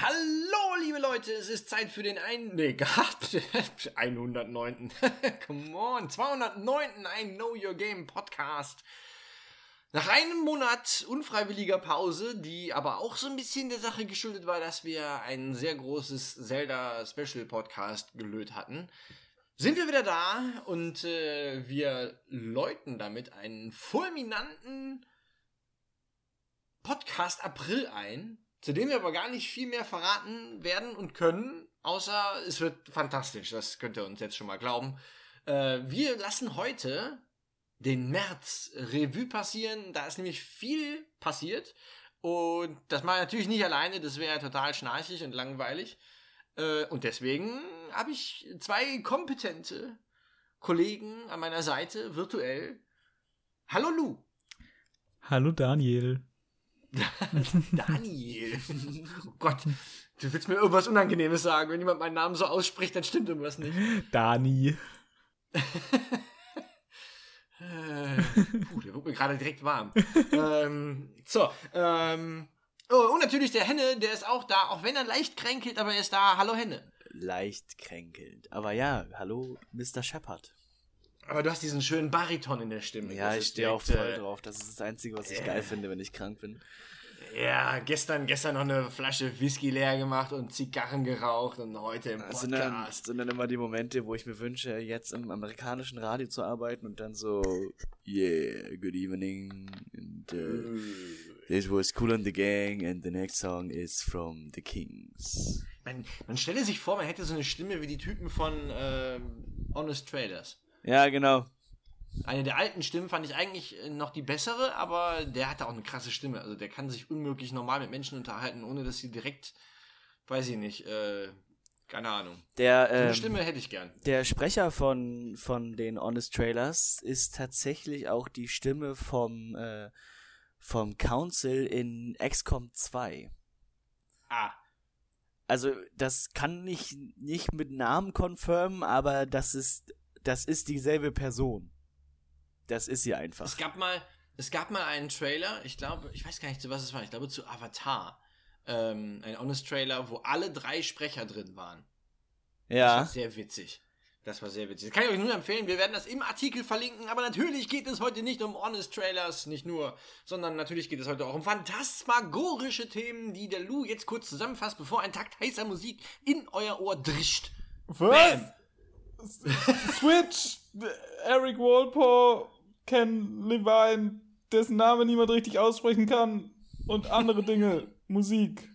Hallo, liebe Leute, es ist Zeit für den einen, nee, 109. Come on, 209. I Know Your Game Podcast. Nach einem Monat unfreiwilliger Pause, die aber auch so ein bisschen der Sache geschuldet war, dass wir ein sehr großes Zelda Special Podcast gelöt hatten, sind wir wieder da und äh, wir läuten damit einen fulminanten Podcast April ein, zu dem wir aber gar nicht viel mehr verraten werden und können, außer es wird fantastisch. Das könnt ihr uns jetzt schon mal glauben. Äh, wir lassen heute den März Revue passieren. Da ist nämlich viel passiert. Und das mache ich natürlich nicht alleine, das wäre total schnarchig und langweilig. Äh, und deswegen habe ich zwei kompetente Kollegen an meiner Seite, virtuell. Hallo Lu. Hallo Daniel. Daniel. Oh Gott, du willst mir irgendwas Unangenehmes sagen. Wenn jemand meinen Namen so ausspricht, dann stimmt irgendwas nicht. Dani. Äh, puh, der wird mir gerade direkt warm. ähm, so, ähm, oh, und natürlich der Henne, der ist auch da, auch wenn er leicht kränkelt, aber er ist da. Hallo Henne. Leicht kränkelnd. Aber ja, hallo Mr. Shepard. Aber du hast diesen schönen Bariton in der Stimme. Ja, ich stehe auch voll äh, drauf. Das ist das Einzige, was ich äh, geil finde, wenn ich krank bin. Ja, gestern, gestern noch eine Flasche Whisky leer gemacht und Zigarren geraucht und heute im Das sind dann, Podcast. sind dann immer die Momente, wo ich mir wünsche, jetzt im amerikanischen Radio zu arbeiten und dann so, yeah, good evening. And, uh, this was Cool on the Gang and the next song is from the Kings. Man, man stelle sich vor, man hätte so eine Stimme wie die Typen von ähm, Honest Traders. Ja, genau. Eine der alten Stimmen fand ich eigentlich äh, noch die bessere, aber der hatte auch eine krasse Stimme. Also der kann sich unmöglich normal mit Menschen unterhalten, ohne dass sie direkt, weiß ich nicht, äh, keine Ahnung. Der, So eine ähm, Stimme hätte ich gern. Der Sprecher von, von den Honest Trailers ist tatsächlich auch die Stimme vom, äh, vom Council in XCOM 2. Ah, Also, das kann ich nicht mit Namen confirmen, aber das ist, das ist dieselbe Person. Das ist sie einfach. es gab mal, es gab mal einen Trailer, ich glaube, ich weiß gar nicht, zu was es war, ich glaube zu Avatar. Ähm, ein Honest Trailer, wo alle drei Sprecher drin waren. Das war Ja. sehr witzig. Das war sehr witzig. Das kann ich euch nur empfehlen. Wir werden das im Artikel verlinken. Aber natürlich geht es heute nicht um Honest Trailers, nicht nur, sondern natürlich geht es heute auch um phantasmagorische Themen, die der Lou jetzt kurz zusammenfasst, bevor ein Takt heißer Musik in euer Ohr drischt. Was? Switch, Eric Walpole, Ken Levine, dessen Name niemand richtig aussprechen kann und andere Dinge. Musik.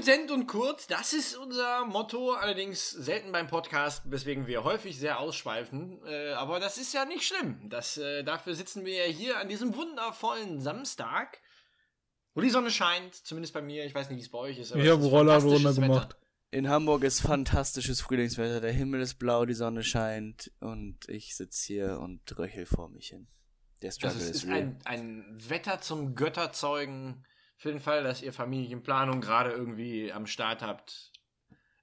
Kompetent und kurz, das ist unser Motto, allerdings selten beim Podcast, weswegen wir häufig sehr ausschweifen. Äh, aber das ist ja nicht schlimm. Das, äh, dafür sitzen wir ja hier an diesem wundervollen Samstag, wo die Sonne scheint, zumindest bei mir. Ich weiß nicht, wie es bei euch ist. Ich habe fantastisches runtergemacht. In Hamburg ist fantastisches Frühlingswetter. Der Himmel ist blau, die Sonne scheint und ich sitze hier und röchel vor mich hin. Der Also Struggle es ist ist ein, ein Wetter zum Götterzeugen. Für den Fall, dass ihr Familienplanung gerade irgendwie am Start habt.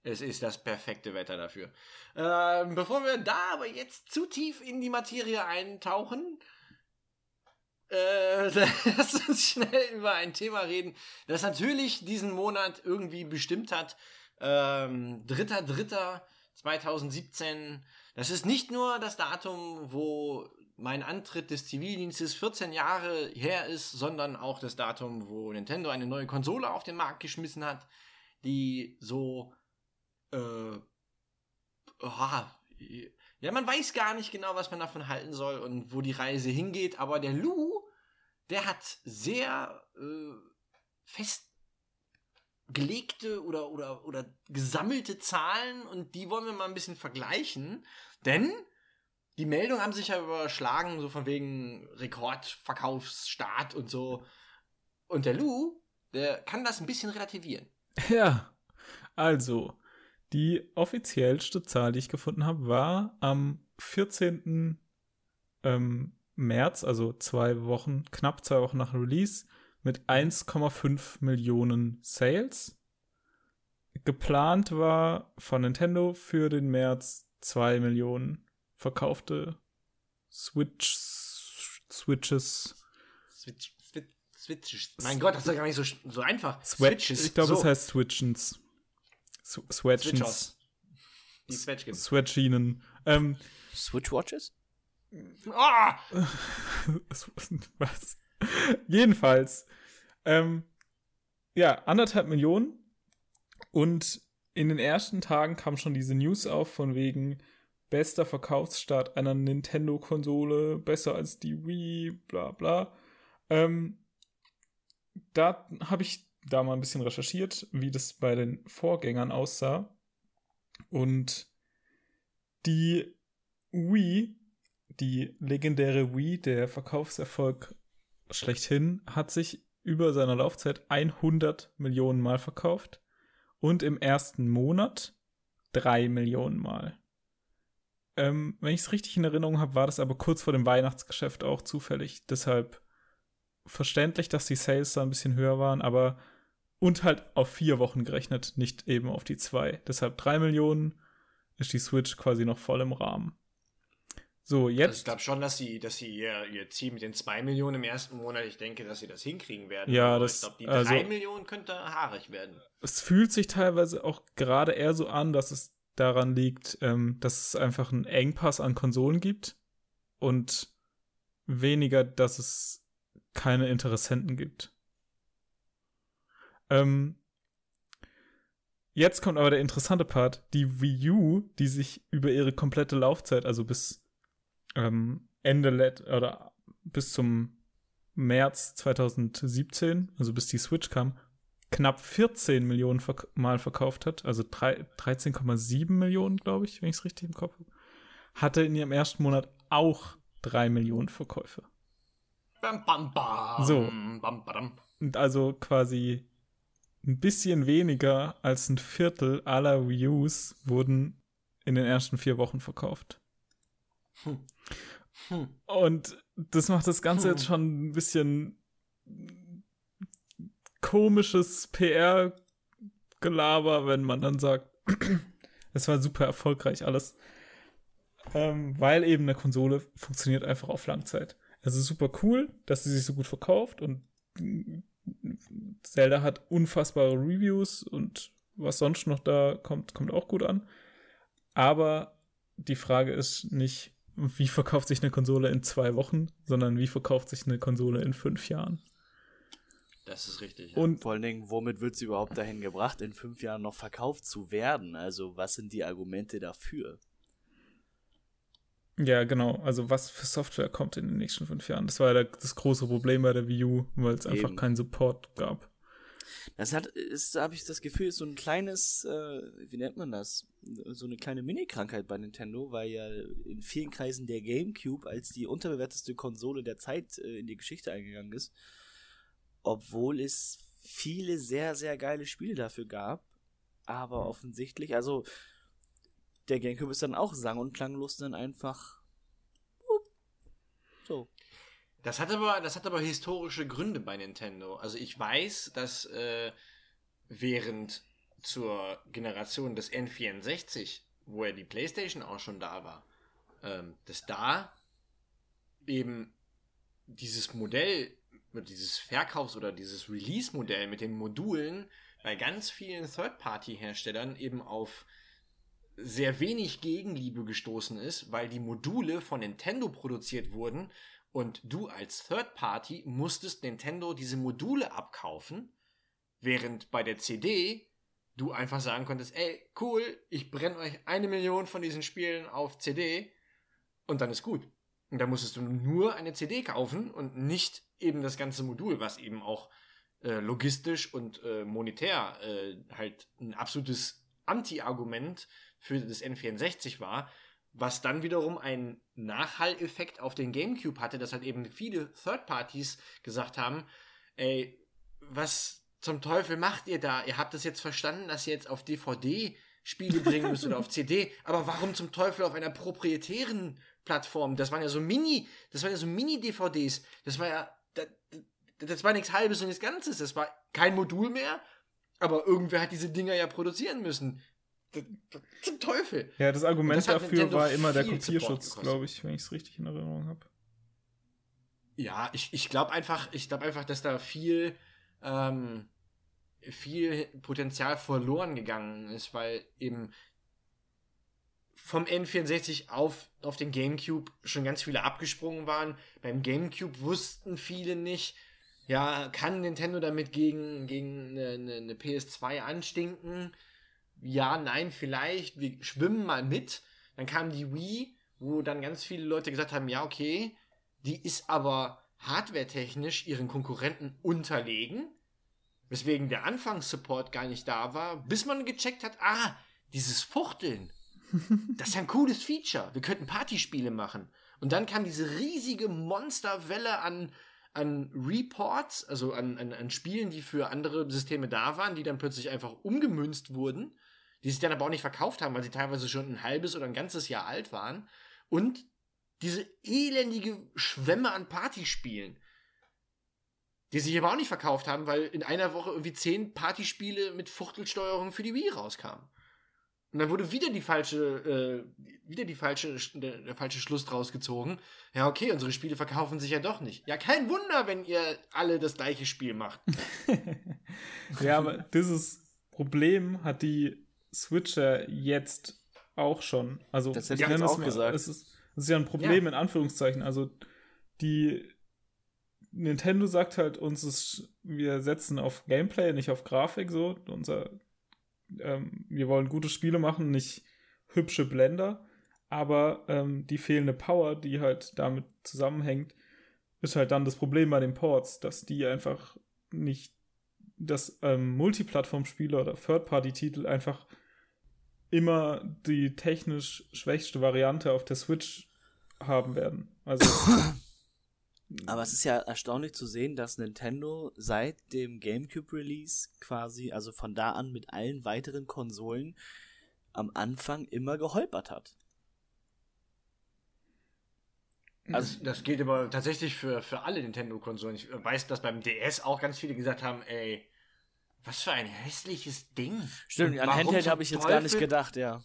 Es ist das perfekte Wetter dafür. Ähm, bevor wir da aber jetzt zu tief in die Materie eintauchen, äh, lass uns schnell über ein Thema reden, das natürlich diesen Monat irgendwie bestimmt hat. Ähm, 3.3.2017. Das ist nicht nur das Datum, wo mein Antritt des Zivildienstes 14 Jahre her ist, sondern auch das Datum, wo Nintendo eine neue Konsole auf den Markt geschmissen hat, die so, äh, oha, ja, man weiß gar nicht genau, was man davon halten soll und wo die Reise hingeht, aber der Lou, der hat sehr äh, festgelegte oder, oder, oder gesammelte Zahlen und die wollen wir mal ein bisschen vergleichen, denn die Meldungen haben sich ja überschlagen, so von wegen Rekordverkaufsstart und so. Und der Lou, der kann das ein bisschen relativieren. Ja, also, die offiziellste Zahl, die ich gefunden habe, war am 14. Ähm, März, also zwei Wochen, knapp zwei Wochen nach Release, mit 1,5 Millionen Sales. Geplant war von Nintendo für den März 2 Millionen verkaufte Switch, Switches. Switch, Switch, Switches. Mein Gott, das ist doch gar nicht so, so einfach. Switch, ich glaube, so. es heißt Switchens. Sw- Switchens. Die Switch Switchinen. Ähm, Switchwatches? Ah! Was? Jedenfalls. Ähm, ja, anderthalb Millionen. Und in den ersten Tagen kam schon diese News auf von wegen bester Verkaufsstart einer Nintendo-Konsole, besser als die Wii, bla bla. Ähm, da habe ich da mal ein bisschen recherchiert, wie das bei den Vorgängern aussah. Und die Wii die legendäre Wii, der Verkaufserfolg schlechthin, hat sich über seiner Laufzeit 100 Millionen Mal verkauft und im ersten Monat 3 Millionen Mal. Ähm, wenn ich es richtig in Erinnerung habe, war das aber kurz vor dem Weihnachtsgeschäft auch zufällig. Deshalb verständlich, dass die Sales da ein bisschen höher waren, aber und halt auf vier Wochen gerechnet, nicht eben auf die zwei. Deshalb 3 Millionen ist die Switch quasi noch voll im Rahmen. So, Also ich jetzt. glaube schon, dass sie, dass sie ihr, ihr Ziel mit den 2 Millionen im ersten Monat, ich denke, dass sie das hinkriegen werden. Ja, Aber das- ich glaube, die also- 3 Millionen könnte haarig werden. es fühlt sich teilweise auch gerade eher so an, dass es daran liegt, ähm, dass es einfach einen Engpass an Konsolen gibt und weniger, dass es keine Interessenten gibt. Ähm, jetzt kommt aber der interessante Part. Die Wii U, die sich über ihre komplette Laufzeit, also bis ähm, Ende let oder bis zum März 2017, also bis die Switch kam, knapp 14 Millionen verk Mal verkauft hat, also drei- 13,7 Millionen, glaube ich, wenn ich es richtig im Kopf habe, hatte in ihrem ersten Monat auch 3 Millionen Verkäufe. Bam, bam, bam. So. Und also quasi ein bisschen weniger als ein Viertel aller Wii Us wurden in den ersten vier Wochen verkauft. Hm. Hm. Und das macht das Ganze Hm. jetzt schon ein bisschen komisches PR-Gelaber, wenn man dann sagt, es war super erfolgreich alles. Ähm, weil eben eine Konsole funktioniert einfach auf Langzeit. Es ist super cool, dass sie sich so gut verkauft und Zelda hat unfassbare Reviews und was sonst noch da kommt, kommt auch gut an. Aber die Frage ist nicht, wie verkauft sich eine Konsole in zwei Wochen, sondern wie verkauft sich eine Konsole in fünf Jahren. Das ist richtig. ja. Und Vor allen Dingen, womit wird sie überhaupt dahin gebracht, in fünf Jahren noch verkauft zu werden? Also, was sind die Argumente dafür? ja, genau, also was für Software kommt in den nächsten fünf Jahren? Das war ja das große Problem bei der Wii U, weil es einfach keinen Support gab. Das hat, ist, habe ich das Gefühl, ist so ein kleines, äh, wie nennt man das? So eine kleine Mini-Krankheit bei Nintendo, weil ja in vielen Kreisen der GameCube als die unterbewerteste Konsole der Zeit äh, in die Geschichte eingegangen ist. Obwohl es viele sehr, sehr geile Spiele dafür gab. Aber offensichtlich, also der GameCube ist dann auch sang- und klanglos dann einfach. So. Das hat aber, das hat aber historische Gründe bei Nintendo. Also ich weiß, dass äh, während zur Generation des N64, wo ja die PlayStation auch schon da war, ähm, dass da eben dieses Modell, dieses Verkaufs- oder dieses Release-Modell mit den Modulen bei ganz vielen Third-Party-Herstellern eben auf sehr wenig Gegenliebe gestoßen ist, weil die Module von Nintendo produziert wurden und du als Third Party musstest Nintendo diese Module abkaufen, während bei der CD du einfach sagen konntest, ey, cool, ich brenne euch eine Million von diesen Spielen auf CD und dann ist gut. Und dann musstest du nur eine CD kaufen und nicht eben das ganze Modul, was eben auch äh, logistisch und äh, monetär äh, halt ein absolutes Anti-Argument für das N64 war, was dann wiederum einen Nachhalleffekt auf den GameCube hatte, dass halt eben viele Third Parties gesagt haben, ey, was zum Teufel macht ihr da? Ihr habt es jetzt verstanden, dass ihr jetzt auf DVD Spiele bringen müsst oder auf CD, aber warum zum Teufel auf einer proprietären Plattform? Das waren ja so Mini, das waren ja so Mini-DVDs. Das war ja, das, das war nichts Halbes und nichts Ganzes. Das war kein Modul mehr, aber irgendwer hat diese Dinger ja produzieren müssen. Zum Teufel. Ja, das Argument das dafür Nintendo war immer der Kopierschutz, glaube ich, wenn ich es richtig in Erinnerung habe. Ja, ich, ich glaube einfach, ich glaube einfach, dass da viel, ähm, viel Potenzial verloren gegangen ist, weil eben vom N64 auf, auf den GameCube schon ganz viele abgesprungen waren. Beim GameCube wussten viele nicht, ja, kann Nintendo damit gegen, gegen eine, eine, eine PS2 anstinken? Ja, nein, vielleicht. Wir schwimmen mal mit. Dann kam die Wii, wo dann ganz viele Leute gesagt haben, ja, okay, die ist aber hardwaretechnisch ihren Konkurrenten unterlegen. Weswegen der Anfangssupport gar nicht da war, bis man gecheckt hat, ah, dieses Fuchteln, das ist ein cooles Feature. Wir könnten Partyspiele machen. Und dann kam diese riesige Monsterwelle an, an Reports, also an, an, an Spielen, die für andere Systeme da waren, die dann plötzlich einfach umgemünzt wurden, die sich dann aber auch nicht verkauft haben, weil sie teilweise schon ein halbes oder ein ganzes Jahr alt waren. Und diese elendige Schwemme an Partyspielen, die sich aber auch nicht verkauft haben, weil in einer Woche irgendwie zehn Partyspiele mit Fuchtelsteuerung für die Wii rauskamen. Und dann wurde wieder die falsche, äh, wieder die falsche, der, der, falsche Schluss draus gezogen. Ja, okay, unsere Spiele verkaufen sich ja doch nicht. Ja, kein Wunder, wenn ihr alle das gleiche Spiel macht. ja, aber dieses Problem hat die Switcher jetzt auch schon. Also, das hätte ich jetzt auch mal, gesagt. Es ist, es ist ja ein Problem ja. in Anführungszeichen. Also, die Nintendo sagt halt uns, ist, wir setzen auf Gameplay, nicht auf Grafik so. Unser ähm, wir wollen gute Spiele machen, nicht hübsche Blender, aber ähm, die fehlende Power, die halt damit zusammenhängt, ist halt dann das Problem bei den Ports, dass die einfach nicht, dass ähm, Multiplattform-Spiele oder Third-Party-Titel einfach immer die technisch schwächste Variante auf der Switch haben werden. Also aber es ist ja erstaunlich zu sehen, dass Nintendo seit dem GameCube-Release quasi, also von da an mit allen weiteren Konsolen, am Anfang immer geholpert hat. Also, das gilt aber tatsächlich für, für alle Nintendo-Konsolen. Ich weiß, dass beim DS auch ganz viele gesagt haben, ey, was für ein hässliches Ding. Stimmt, an Handheld habe ich jetzt Teufel? gar nicht gedacht, ja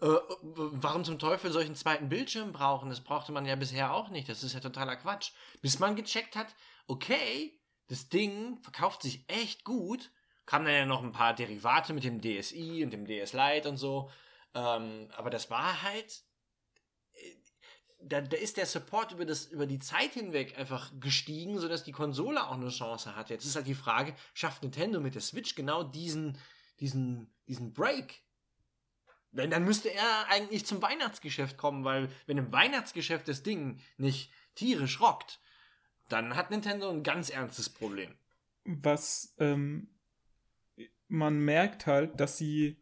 äh, warum zum Teufel solchen zweiten Bildschirm brauchen? Das brauchte man ja bisher auch nicht. Das ist ja totaler Quatsch. Bis man gecheckt hat, okay, das Ding verkauft sich echt gut. Kamen dann ja noch ein paar Derivate mit dem DSi und dem DS Lite und so. Ähm, aber das war halt. Äh, da, da ist der Support über, das, über die Zeit hinweg einfach gestiegen, sodass die Konsole auch eine Chance hat. Jetzt ist halt die Frage, schafft Nintendo mit der Switch genau diesen, diesen, diesen Break? Wenn, dann müsste er eigentlich zum Weihnachtsgeschäft kommen, weil wenn im Weihnachtsgeschäft das Ding nicht tierisch rockt, dann hat Nintendo ein ganz ernstes Problem. Was ähm, man merkt halt, dass sie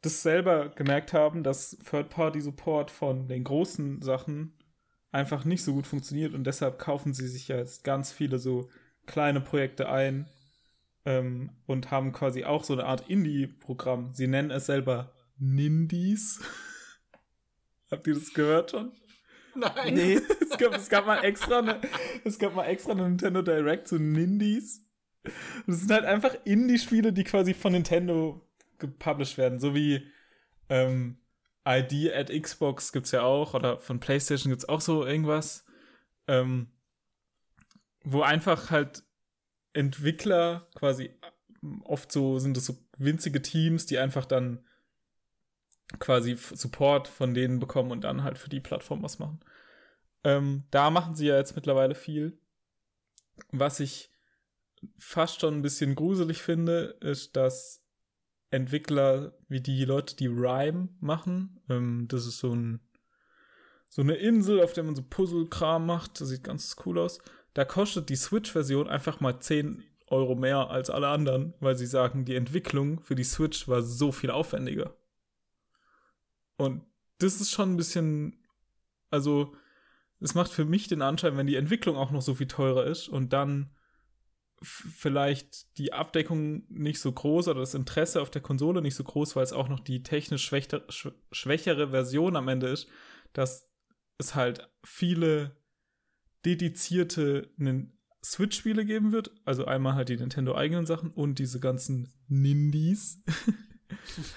das selber gemerkt haben, dass Third-Party-Support von den großen Sachen einfach nicht so gut funktioniert und deshalb kaufen sie sich ja jetzt ganz viele so kleine Projekte ein ähm, und haben quasi auch so eine Art Indie-Programm. Sie nennen es selber Nindies. Habt ihr das gehört schon? Nein. Nee, es gab, es gab mal extra eine, es gab mal extra eine Nintendo Direct zu Nindies. das sind halt einfach Indie-Spiele, die quasi von Nintendo gepublished werden. So wie ähm, ID at Xbox gibt's ja auch, oder von PlayStation gibt's auch so irgendwas. Ähm, wo einfach halt Entwickler quasi oft so sind es so winzige Teams, die einfach dann quasi Support von denen bekommen und dann halt für die Plattform was machen. Ähm, da machen sie ja jetzt mittlerweile viel. Was ich fast schon ein bisschen gruselig finde, ist, dass Entwickler wie die Leute, die Rhyme machen, ähm, das ist so ein so eine Insel, auf der man so Puzzle-Kram macht, das sieht ganz cool aus. Da kostet die Switch-Version einfach mal 10 Euro mehr als alle anderen, weil sie sagen, die Entwicklung für die Switch war so viel aufwendiger. Und das ist schon ein bisschen, also es macht für mich den Anschein, wenn die Entwicklung auch noch so viel teurer ist und dann vielleicht die Abdeckung nicht so groß oder das Interesse auf der Konsole nicht so groß, weil es auch noch die technisch schwächer, schwächere Version am Ende ist, dass es halt viele dedizierte Switch-Spiele geben wird. Also einmal halt die Nintendo-eigenen Sachen und diese ganzen Nindies.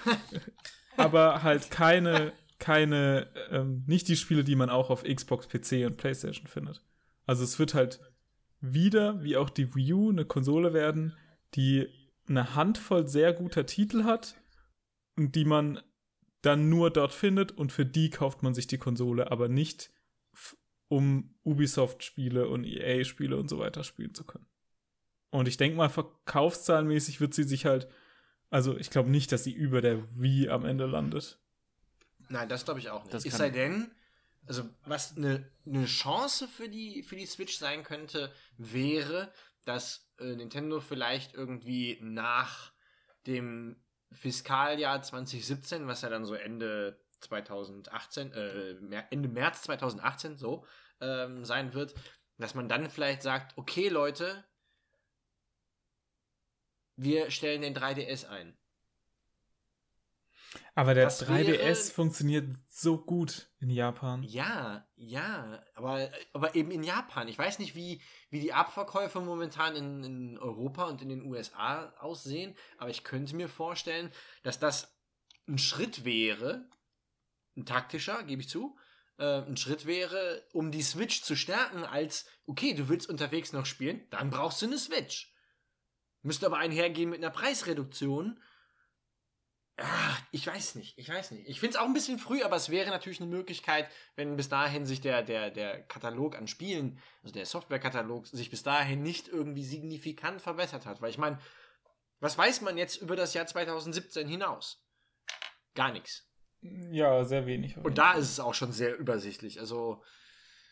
Aber halt keine, keine, ähm, nicht die Spiele, die man auch auf Xbox, PC und PlayStation findet. Also es wird halt wieder, wie auch die Wii U, eine Konsole werden, die eine Handvoll sehr guter Titel hat und die man dann nur dort findet und für die kauft man sich die Konsole, aber nicht um Ubisoft-Spiele und EA-Spiele und so weiter spielen zu können. Und ich denke mal, verkaufszahlenmäßig wird sie sich halt, also ich glaube nicht, dass sie über der Wii am Ende landet. Nein, das glaube ich auch nicht. es sei denn, also was eine ne Chance für die, für die Switch sein könnte, wäre, dass äh, Nintendo vielleicht irgendwie nach dem Fiskaljahr 2017, was ja dann so Ende 2018, äh, Ende März 2018 so ähm, sein wird, dass man dann vielleicht sagt, okay Leute, wir stellen den 3DS ein. Aber der das 3DS wäre, funktioniert so gut in Japan. Ja, ja, aber, aber eben in Japan. Ich weiß nicht, wie, wie die Abverkäufe momentan in, in Europa und in den USA aussehen, aber ich könnte mir vorstellen, dass das ein Schritt wäre, ein taktischer, gebe ich zu, äh, ein Schritt wäre, um die Switch zu stärken, als, okay, du willst unterwegs noch spielen, dann brauchst du eine Switch. Müsste aber einhergehen mit einer Preisreduktion. Ach, ich weiß nicht, ich weiß nicht. Ich finde es auch ein bisschen früh, aber es wäre natürlich eine Möglichkeit, wenn bis dahin sich der, der, der Katalog an Spielen, also der Softwarekatalog, sich bis dahin nicht irgendwie signifikant verbessert hat. Weil ich meine, was weiß man jetzt über das Jahr 2017 hinaus? Gar nichts. Ja, sehr wenig. Und da ist es auch schon sehr übersichtlich. Also.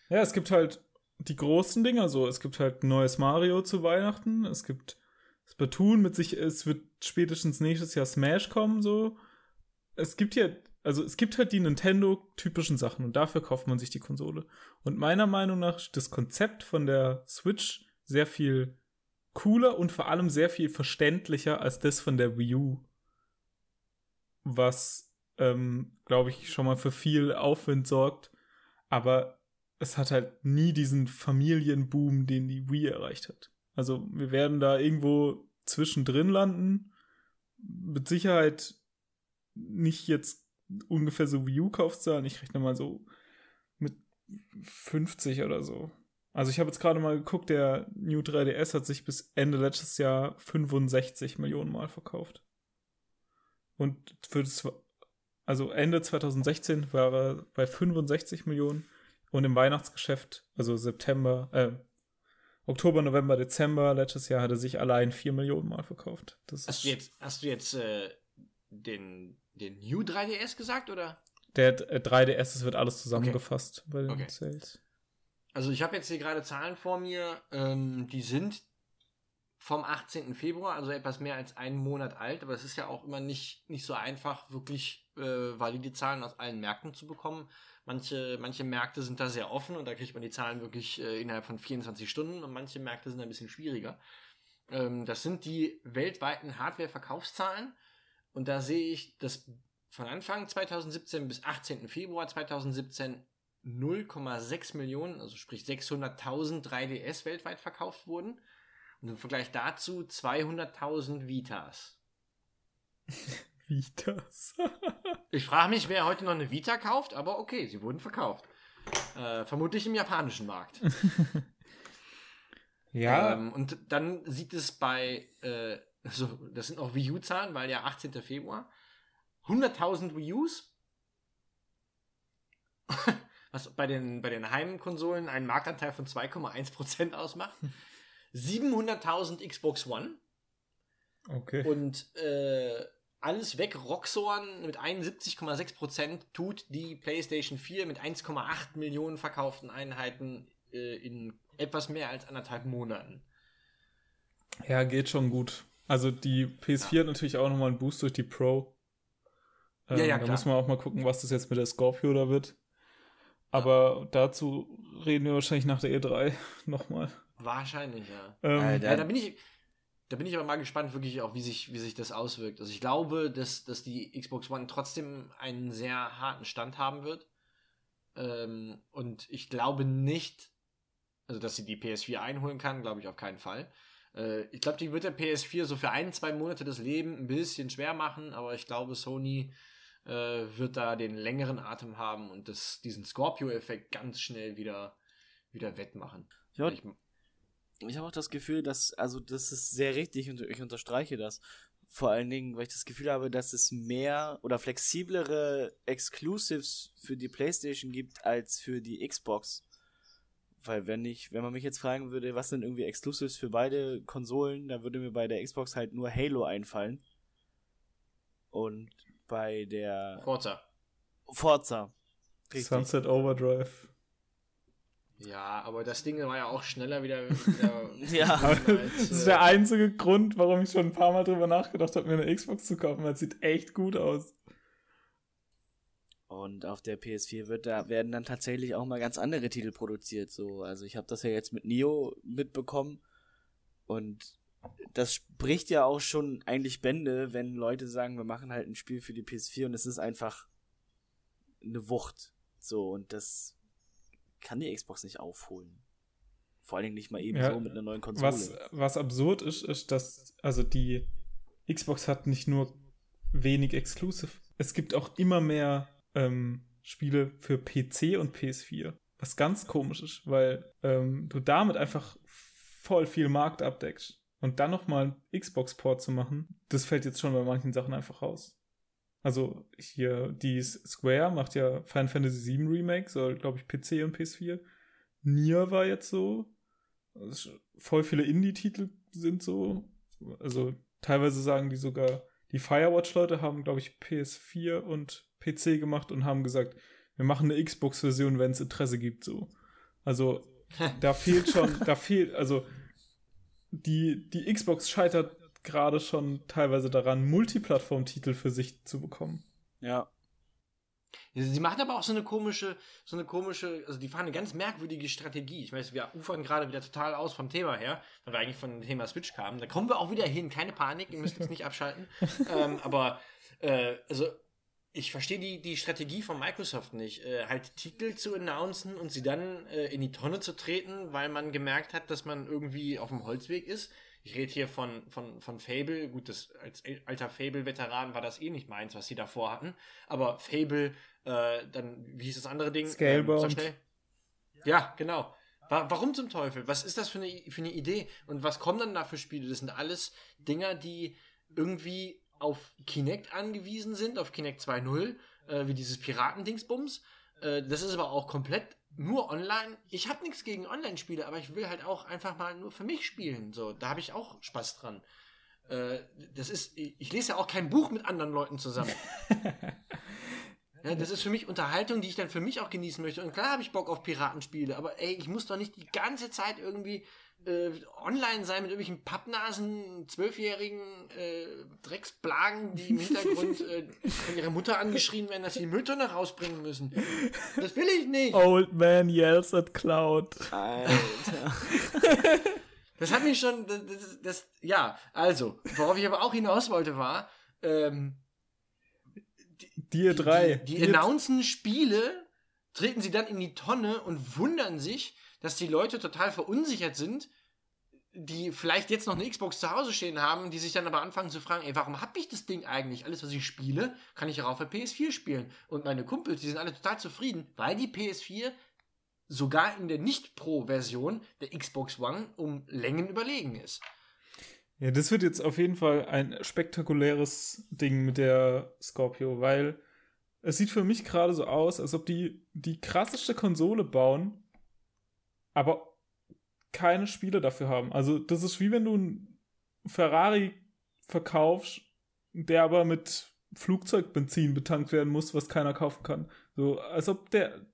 Ja, es gibt halt die großen Dinger so. Es gibt halt neues Mario zu Weihnachten. Es gibt Splatoon mit sich. Es wird spätestens nächstes Jahr Smash kommen so. Es gibt ja, also es gibt halt die Nintendo-typischen Sachen und dafür kauft man sich die Konsole. Und meiner Meinung nach ist das Konzept von der Switch sehr viel cooler und vor allem sehr viel verständlicher als das von der Wii U. Was ähm, glaube ich, schon mal für viel Aufwind sorgt. Aber es hat halt nie diesen Familienboom, den die Wii erreicht hat. Also wir werden da irgendwo zwischendrin landen. Mit Sicherheit nicht jetzt ungefähr so Wii U-Kaufzahlen. Ich rechne mal so mit 50 oder so. Also ich habe jetzt gerade mal geguckt, der New 3DS hat sich bis Ende letztes Jahr 65 Millionen Mal verkauft. Und für das also Ende 2016 war er bei 65 Millionen und im Weihnachtsgeschäft, also September, äh, Oktober, November, Dezember letztes Jahr hat er sich allein 4 Millionen Mal verkauft. Das hast, du jetzt, hast du jetzt äh, den, den New 3DS gesagt, oder? Der 3DS, äh, es wird alles zusammengefasst okay. bei den okay. Sales. Also ich habe jetzt hier gerade Zahlen vor mir, ähm, die sind vom 18. Februar, also etwas mehr als einen Monat alt, aber es ist ja auch immer nicht, nicht so einfach, wirklich äh, valide Zahlen aus allen Märkten zu bekommen. Manche, manche Märkte sind da sehr offen und da kriegt man die Zahlen wirklich äh, innerhalb von 24 Stunden und manche Märkte sind ein bisschen schwieriger. Ähm, das sind die weltweiten Hardware-Verkaufszahlen und da sehe ich, dass von Anfang 2017 bis 18. Februar 2017 0,6 Millionen, also sprich 600.000 3DS weltweit verkauft wurden. Und im Vergleich dazu 200.000 Vitas. Vitas. Ich frage mich, wer heute noch eine Vita kauft, aber okay, sie wurden verkauft. Äh, vermutlich im japanischen Markt. ja. Ähm, und dann sieht es bei, äh, also das sind auch Wii U-Zahlen, weil ja 18. Februar, 100.000 Wii Us, was bei den, bei den Heimkonsolen einen Marktanteil von 2,1% ausmacht. 700.000 Xbox One. Okay. Und äh, alles weg, Roxorn mit 71,6% tut die PlayStation 4 mit 1,8 Millionen verkauften Einheiten äh, in etwas mehr als anderthalb Monaten. Ja, geht schon gut. Also die PS4 ja. hat natürlich auch nochmal einen Boost durch die Pro. Ähm, Ja, ja, da klar. muss man auch mal gucken, was das jetzt mit der Scorpio da wird. Aber dazu reden wir wahrscheinlich nach der E3 nochmal. Wahrscheinlich, ja. Ähm, Alter. Ja, da bin ich, da bin ich aber mal gespannt, wirklich auch, wie sich, wie sich das auswirkt. Also ich glaube, dass, dass die Xbox One trotzdem einen sehr harten Stand haben wird. Ähm, und ich glaube nicht, also dass sie die PS4 einholen kann, glaube ich auf keinen Fall. Äh, ich glaube, die wird der PS4 so für ein, zwei Monate das Leben ein bisschen schwer machen, aber ich glaube, Sony äh, wird da den längeren Atem haben und das, diesen Scorpio-Effekt ganz schnell wieder, wieder wettmachen. Ja, Ich, Ich habe auch das Gefühl, dass, also das ist sehr richtig und ich unterstreiche das. Vor allen Dingen, weil ich das Gefühl habe, dass es mehr oder flexiblere Exclusives für die PlayStation gibt als für die Xbox. Weil wenn ich, wenn man mich jetzt fragen würde, was sind irgendwie Exclusives für beide Konsolen, dann würde mir bei der Xbox halt nur Halo einfallen. Und bei der Forza. Forza. Richtig. Sunset Overdrive. Ja, aber das Ding war ja auch schneller wieder. wieder Ja. Aber das ist der einzige Grund, warum ich schon ein paar Mal drüber nachgedacht habe, mir eine Xbox zu kaufen, weil es sieht echt gut aus. Und auf der PS4 wird da werden dann tatsächlich auch mal ganz andere Titel produziert. So, also ich habe das ja jetzt mit Nio mitbekommen und das spricht ja auch schon eigentlich Bände, wenn Leute sagen, wir machen halt ein Spiel für die PS4 und es ist einfach eine Wucht. So und das kann die Xbox nicht aufholen. Vor allen Dingen nicht mal eben Ja, so mit einer neuen Konsole. Was, was absurd ist, ist, dass also die Xbox hat nicht nur wenig Exclusive. Es gibt auch immer mehr ähm, Spiele für PC und PS4. Was ganz komisch ist, weil ähm, du damit einfach voll viel Markt abdeckst. Und dann nochmal einen Xbox-Port zu machen, das fällt jetzt schon bei manchen Sachen einfach raus. Also hier, die Square macht ja Final Fantasy VII Remake, soll, glaube ich, PC und PS4. Nier war jetzt so. Also voll viele Indie-Titel sind so. Also teilweise sagen die sogar, die Firewatch-Leute haben, glaube ich, PS4 und PC gemacht und haben gesagt, wir machen eine Xbox-Version, wenn es Interesse gibt, so. Also da fehlt schon, da fehlt, also die, die Xbox scheitert gerade schon teilweise daran, Multiplattform-Titel für sich zu bekommen. ja. Sie machen aber auch so eine komische, so eine komische, also die fahren eine ganz merkwürdige Strategie. Ich weiß, wir ufern gerade wieder total aus vom Thema her, weil wir eigentlich von dem Thema Switch kamen. Da kommen wir auch wieder hin, keine Panik, ihr müsst jetzt nicht abschalten. ähm, aber, äh, also, ich verstehe die, die Strategie von Microsoft nicht, äh, halt Titel zu announcen und sie dann äh, in die Tonne zu treten, weil man gemerkt hat, dass man irgendwie auf dem Holzweg ist. Ich rede hier von, von, von Fable. Gut, das, als alter Fable-Veteran war das eh nicht meins, was sie davor hatten. Aber Fable, äh, dann, wie hieß das andere Ding? Scalebound. Ähm, schnell. Ja, genau. Wa warum zum Teufel? Was ist das für eine, für eine Idee? Und was kommen dann da für Spiele? Das sind alles Dinger, die irgendwie auf Kinect angewiesen sind, auf Kinect 2.0, äh, wie dieses Piratendingsbums. Äh, das ist aber auch komplett nur online. Ich habe nichts gegen Online-Spiele, aber ich will halt auch einfach mal nur für mich spielen. So, da habe ich auch Spaß dran. Äh, das ist, ich lese ja auch kein Buch mit anderen Leuten zusammen. Ja, das ist für mich Unterhaltung, die ich dann für mich auch genießen möchte. Und klar habe ich Bock auf Piratenspiele, aber ey, ich muss doch nicht die ganze Zeit irgendwie äh, online sein mit irgendwelchen Pappnasen, zwölfjährigen äh, Drecksblagen, die im Hintergrund äh, von ihrer Mutter angeschrien werden, dass sie die Mülltonne rausbringen müssen. Das will ich nicht. Old man yells at Cloud. Alter. Das hat mich schon, das, das, das ja, also, worauf ich aber auch hinaus wollte, war, ähm, Dir drei. Die, die Dir- announcen Spiele, treten sie dann in die Tonne und wundern sich, dass die Leute total verunsichert sind, die vielleicht jetzt noch eine Xbox zu Hause stehen haben, die sich dann aber anfangen zu fragen, ey, warum hab ich das Ding eigentlich? Alles, was ich spiele, kann ich auch auf der PS4 spielen. Und meine Kumpels, die sind alle total zufrieden, weil die PS4 sogar in der Nicht-Pro-Version der Xbox One um Längen überlegen ist. Ja, das wird jetzt auf jeden Fall ein spektakuläres Ding mit der Scorpio, weil es sieht für mich gerade so aus, als ob die die krasseste Konsole bauen, aber keine Spiele dafür haben. Also das ist wie wenn du einen Ferrari verkaufst, der aber mit Flugzeugbenzin betankt werden muss, was keiner kaufen kann. So, als ob der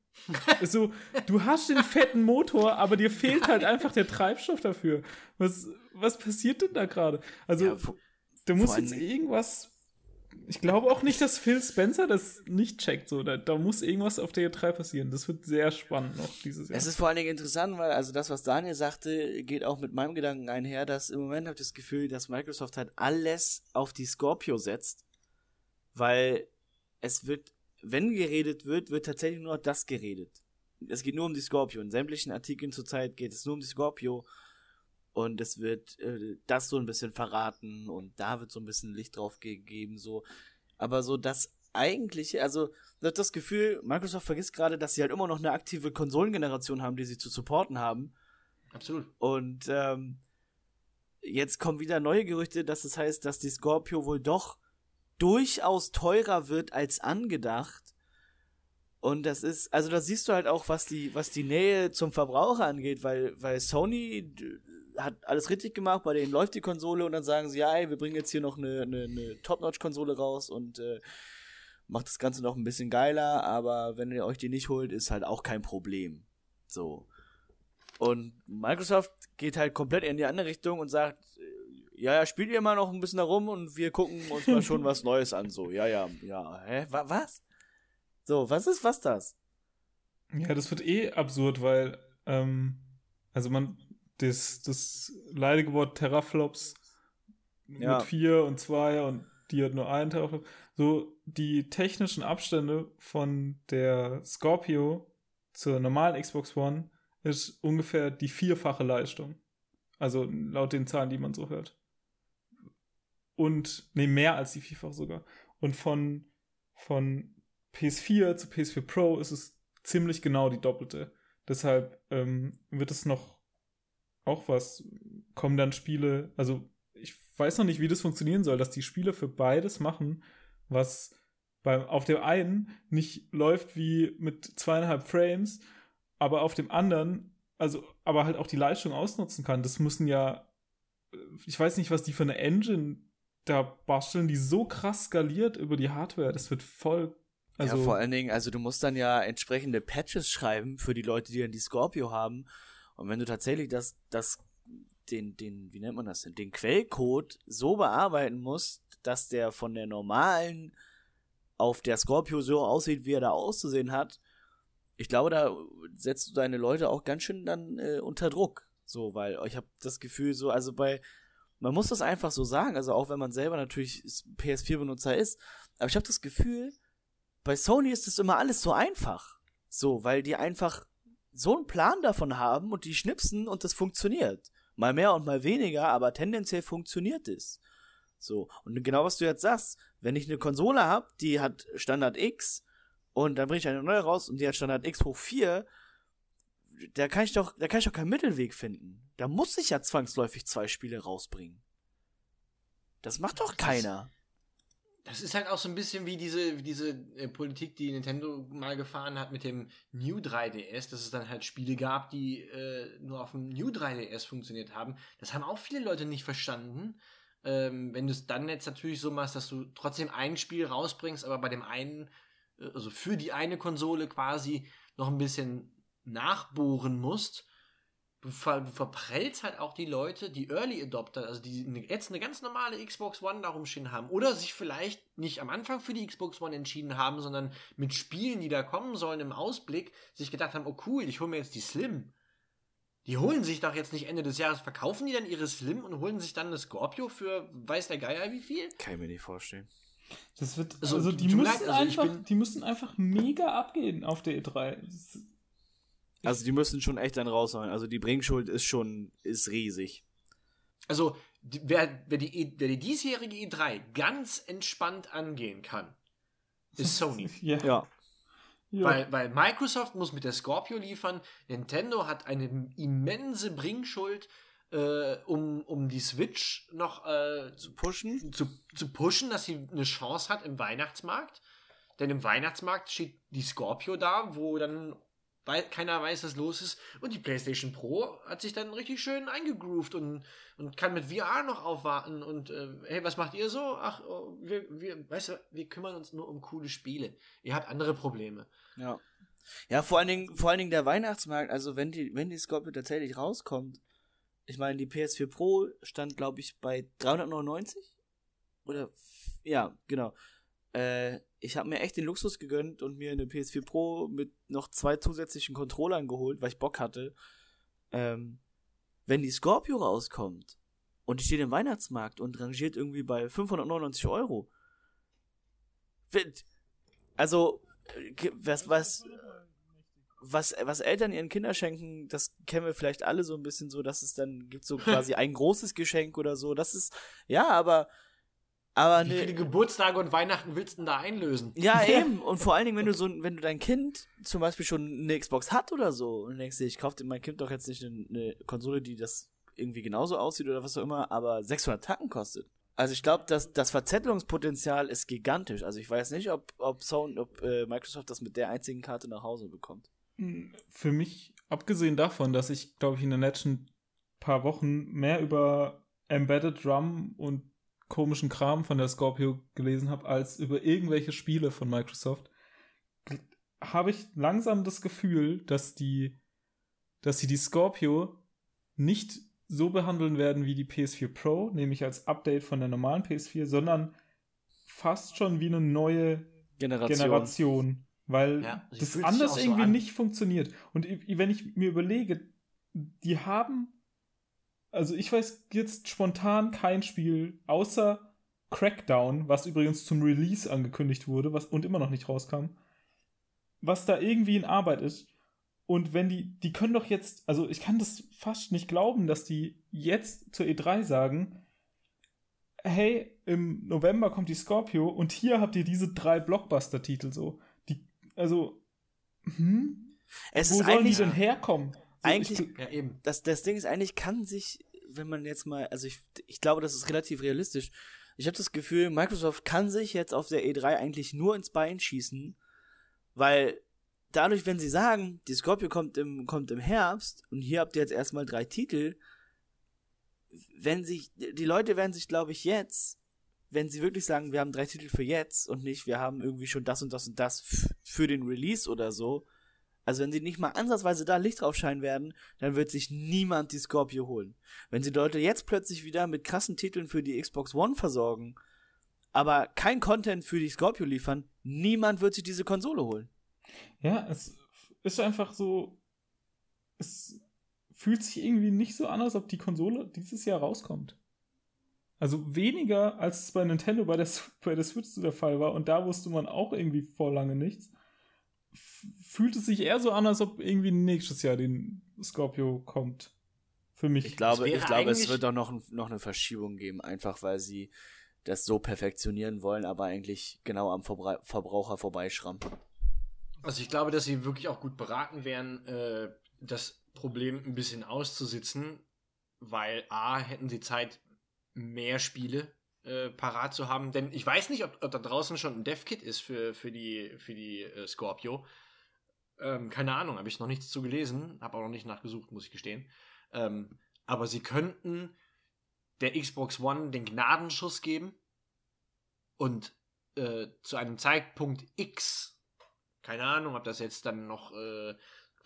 so, du hast den fetten Motor, aber dir fehlt halt einfach der Treibstoff dafür. Was, was passiert denn da gerade? Also, Ja, vor- du musst jetzt irgendwas ich glaube auch nicht, dass Phil Spencer das nicht checkt. So, da, da muss irgendwas auf der E3 passieren. Das wird sehr spannend noch dieses Jahr. Es ist vor allen Dingen interessant, weil also das, was Daniel sagte, geht auch mit meinem Gedanken einher, dass im Moment habe ich das Gefühl, dass Microsoft halt alles auf die Scorpio setzt, weil es wird, wenn geredet wird, wird tatsächlich nur das geredet. Es geht nur um die Scorpio. In sämtlichen Artikeln zurzeit geht es nur um die Scorpio und es wird äh, das so ein bisschen verraten und da wird so ein bisschen Licht drauf gegeben, so. Aber so das eigentliche, also das Gefühl, Microsoft vergisst gerade, dass sie halt immer noch eine aktive Konsolengeneration haben, die sie zu supporten haben. Absolut. Und ähm, jetzt kommen wieder neue Gerüchte, dass es heißt, dass die Scorpio wohl doch durchaus teurer wird als angedacht. Und das ist, also da siehst du halt auch, was die, was die Nähe zum Verbraucher angeht, weil, weil Sony hat alles richtig gemacht, bei denen läuft die Konsole und dann sagen sie, ja, ey, wir bringen jetzt hier noch eine, eine, eine Top-Notch-Konsole raus und äh, macht das Ganze noch ein bisschen geiler, aber wenn ihr euch die nicht holt, ist halt auch kein Problem. So. Und Microsoft geht halt komplett in die andere Richtung und sagt, äh, ja, ja, spielt ihr mal noch ein bisschen herum und wir gucken uns mal schon was Neues an. So, ja, ja, ja, hä, wa was? So, was ist was das? Ja, das wird eh absurd, weil, ähm, also man, das, das leidige Wort Teraflops Ja. mit vier und zwei und die hat nur einen Teraflop. So, die technischen Abstände von der Scorpio zur normalen Xbox One ist ungefähr die vierfache Leistung. Also laut den Zahlen, die man so hört. Und, nee, mehr als die vierfache sogar. Und von, von PS4 zu PS4 Pro ist es ziemlich genau die doppelte. Deshalb ähm, wird es noch auch was. Kommen dann Spiele, also ich weiß noch nicht, wie das funktionieren soll, dass die Spiele für beides machen, was beim, auf dem einen nicht läuft wie mit zweieinhalb Frames, aber auf dem anderen, also, aber halt auch die Leistung ausnutzen kann. Das müssen ja, äh, ich weiß nicht, was die für eine Engine da basteln, die so krass skaliert über die Hardware. Das wird voll. Also, ja, vor allen Dingen, also du musst dann ja entsprechende Patches schreiben für die Leute, die dann die Scorpio haben. Und wenn du tatsächlich das, das, den, den, wie nennt man das denn, den Quellcode so bearbeiten musst, dass der von der normalen auf der Scorpio so aussieht, wie er da auszusehen hat, ich glaube, da setzt du deine Leute auch ganz schön dann äh, unter Druck. So, weil ich habe das Gefühl, so, also bei, man muss das einfach so sagen, also auch wenn man selber natürlich PS4-Benutzer ist, aber ich habe das Gefühl, bei Sony ist das immer alles so einfach. So, weil die einfach so einen Plan davon haben und die schnipsen und das funktioniert. Mal mehr und mal weniger, aber tendenziell funktioniert es. So, und genau was du jetzt sagst, wenn ich eine Konsole habe, die hat Standard X und dann bringe ich eine neue raus und die hat Standard X hoch 4, da kann ich doch, da kann ich doch keinen Mittelweg finden. Da muss ich ja zwangsläufig zwei Spiele rausbringen. Das macht doch keiner. Das ist halt auch so ein bisschen wie diese, wie diese äh, Politik, die Nintendo mal gefahren hat mit dem New 3DS, dass es dann halt Spiele gab, die äh, nur auf dem New 3DS funktioniert haben. Das haben auch viele Leute nicht verstanden. Ähm, wenn du es dann jetzt natürlich so machst, dass du trotzdem ein Spiel rausbringst, aber bei dem einen, äh, also für die eine Konsole quasi noch ein bisschen nachbohren musst, du, ver du verprellst halt auch die Leute, die Early Adopter, also die ne, jetzt eine ganz normale Xbox One da rumstehen haben oder sich vielleicht nicht am Anfang für die Xbox One entschieden haben, sondern mit Spielen, die da kommen sollen im Ausblick, sich gedacht haben, oh cool, ich hole mir jetzt die Slim. Die holen sich doch jetzt nicht Ende des Jahres, verkaufen die dann ihre Slim und holen sich dann eine Scorpio für weiß der Geier wie viel? Kann ich mir nicht vorstellen. Das wird, Also, also, die, müssen leid, also einfach, bin- die müssen einfach mega abgehen auf der E3. Das, Also die müssen schon echt dann raushauen. Also die Bringschuld ist schon, ist riesig. Also, die, wer, wer, die, E- wer die diesjährige E3 ganz entspannt angehen kann, ist Sony. ja. Ja. ja. Weil, weil Microsoft muss mit der Scorpio liefern, Nintendo hat eine immense Bringschuld, äh, um, um die Switch noch äh, Zu pushen. zu, zu pushen, dass sie eine Chance hat im Weihnachtsmarkt. Denn im Weihnachtsmarkt steht die Scorpio da, wo dann wei keiner weiß, was los ist. Und die PlayStation Pro hat sich dann richtig schön eingegroovt und, und kann mit VR noch aufwarten. Und äh, hey, was macht ihr so? Ach, oh, wir, wir, weißt du, wir kümmern uns nur um coole Spiele. Ihr habt andere Probleme. Ja. Ja, vor allen Dingen, vor allen Dingen der Weihnachtsmarkt, also wenn die, wenn die Scorpio tatsächlich rauskommt, ich meine, die PS4 Pro stand, glaube ich, bei 399? Oder, ja, genau. Äh, ich habe mir echt den Luxus gegönnt und mir eine PS4 Pro mit noch zwei zusätzlichen Controllern geholt, weil ich Bock hatte. Ähm, wenn die Scorpio rauskommt und die steht im Weihnachtsmarkt und rangiert irgendwie bei 599 Euro. Also, äh, was, was, was, was Eltern ihren Kindern schenken, das kennen wir vielleicht alle so ein bisschen so, dass es dann gibt so quasi ein großes Geschenk oder so. Das ist, ja, aber aber Wie ne, viele Geburtstage und Weihnachten willst du denn da einlösen? ja, eben. Und vor allen Dingen, wenn du so, wenn du dein Kind zum Beispiel schon eine Xbox hat oder so und denkst dir, ich kaufe mein Kind doch jetzt nicht eine, eine Konsole, die das irgendwie genauso aussieht oder was auch immer, aber 600 Tacken kostet. Also ich glaube, dass das Verzettelungspotenzial ist gigantisch. Also ich weiß nicht, ob ob Sony, ob äh, Microsoft das mit der einzigen Karte nach Hause bekommt. Für mich, abgesehen davon, dass ich, glaube ich, in den letzten paar Wochen mehr über Embedded Drum und komischen Kram von der Scorpio gelesen habe, als über irgendwelche Spiele von Microsoft, habe ich langsam das Gefühl, dass die, dass sie die Scorpio nicht so behandeln werden wie die PS4 Pro, nämlich als Update von der normalen PS4, sondern fast schon wie eine neue Generation. Generation. Weil Ja, das anders irgendwie an. nicht funktioniert. Und wenn ich mir überlege, die haben, also ich weiß jetzt spontan kein Spiel außer Crackdown, was übrigens zum Release angekündigt wurde, was und immer noch nicht rauskam, was da irgendwie in Arbeit ist. Und wenn die, die können doch jetzt, also ich kann das fast nicht glauben, dass die jetzt zur E3 sagen, hey, im November kommt die Scorpio und hier habt ihr diese drei Blockbuster-Titel so. Die, also, hm? Es Wo ist sollen die eigentlich, denn herkommen? So, eigentlich- ich, Ja, eben. das, das Ding ist eigentlich, kann sich, wenn man jetzt mal, also ich, ich glaube, das ist relativ realistisch. Ich habe das Gefühl, Microsoft kann sich jetzt auf der E3 eigentlich nur ins Bein schießen, weil dadurch, wenn sie sagen, die Scorpio kommt im, kommt im Herbst und hier habt ihr jetzt erstmal drei Titel, wenn sich, die Leute werden sich, glaube ich, jetzt, wenn sie wirklich sagen, wir haben drei Titel für jetzt und nicht, wir haben irgendwie schon das und das und das für den Release oder so, also wenn sie nicht mal ansatzweise da Licht drauf scheinen werden, dann wird sich niemand die Scorpio holen. Wenn sie Leute jetzt plötzlich wieder mit krassen Titeln für die Xbox One versorgen, aber kein Content für die Scorpio liefern, niemand wird sich diese Konsole holen. ja, es ist einfach so, es fühlt sich irgendwie nicht so an, als ob die Konsole dieses Jahr rauskommt. Also weniger, als es bei Nintendo bei der, bei der Switch der Fall war. Und da wusste man auch irgendwie vor lange nichts. Fühlt es sich eher so an, als ob irgendwie nächstes Jahr den Scorpio kommt. Für mich. Ich glaube, ich glaube, es wird auch noch, noch eine Verschiebung geben, einfach weil sie das so perfektionieren wollen, aber eigentlich genau am Verbrei Verbraucher vorbeischrammen. Also ich glaube, dass sie wirklich auch gut beraten wären, äh, das Problem ein bisschen auszusitzen, weil A, hätten sie Zeit, mehr Spiele äh, parat zu haben. Denn ich weiß nicht, ob, ob da draußen schon ein Dev-Kit ist für, für die, für die äh, Scorpio. Ähm, keine Ahnung, habe ich noch nichts zu gelesen, habe auch noch nicht nachgesucht, muss ich gestehen. Ähm, aber sie könnten der Xbox One den Gnadenschuss geben und äh, zu einem Zeitpunkt X, keine Ahnung, ob das jetzt dann noch äh,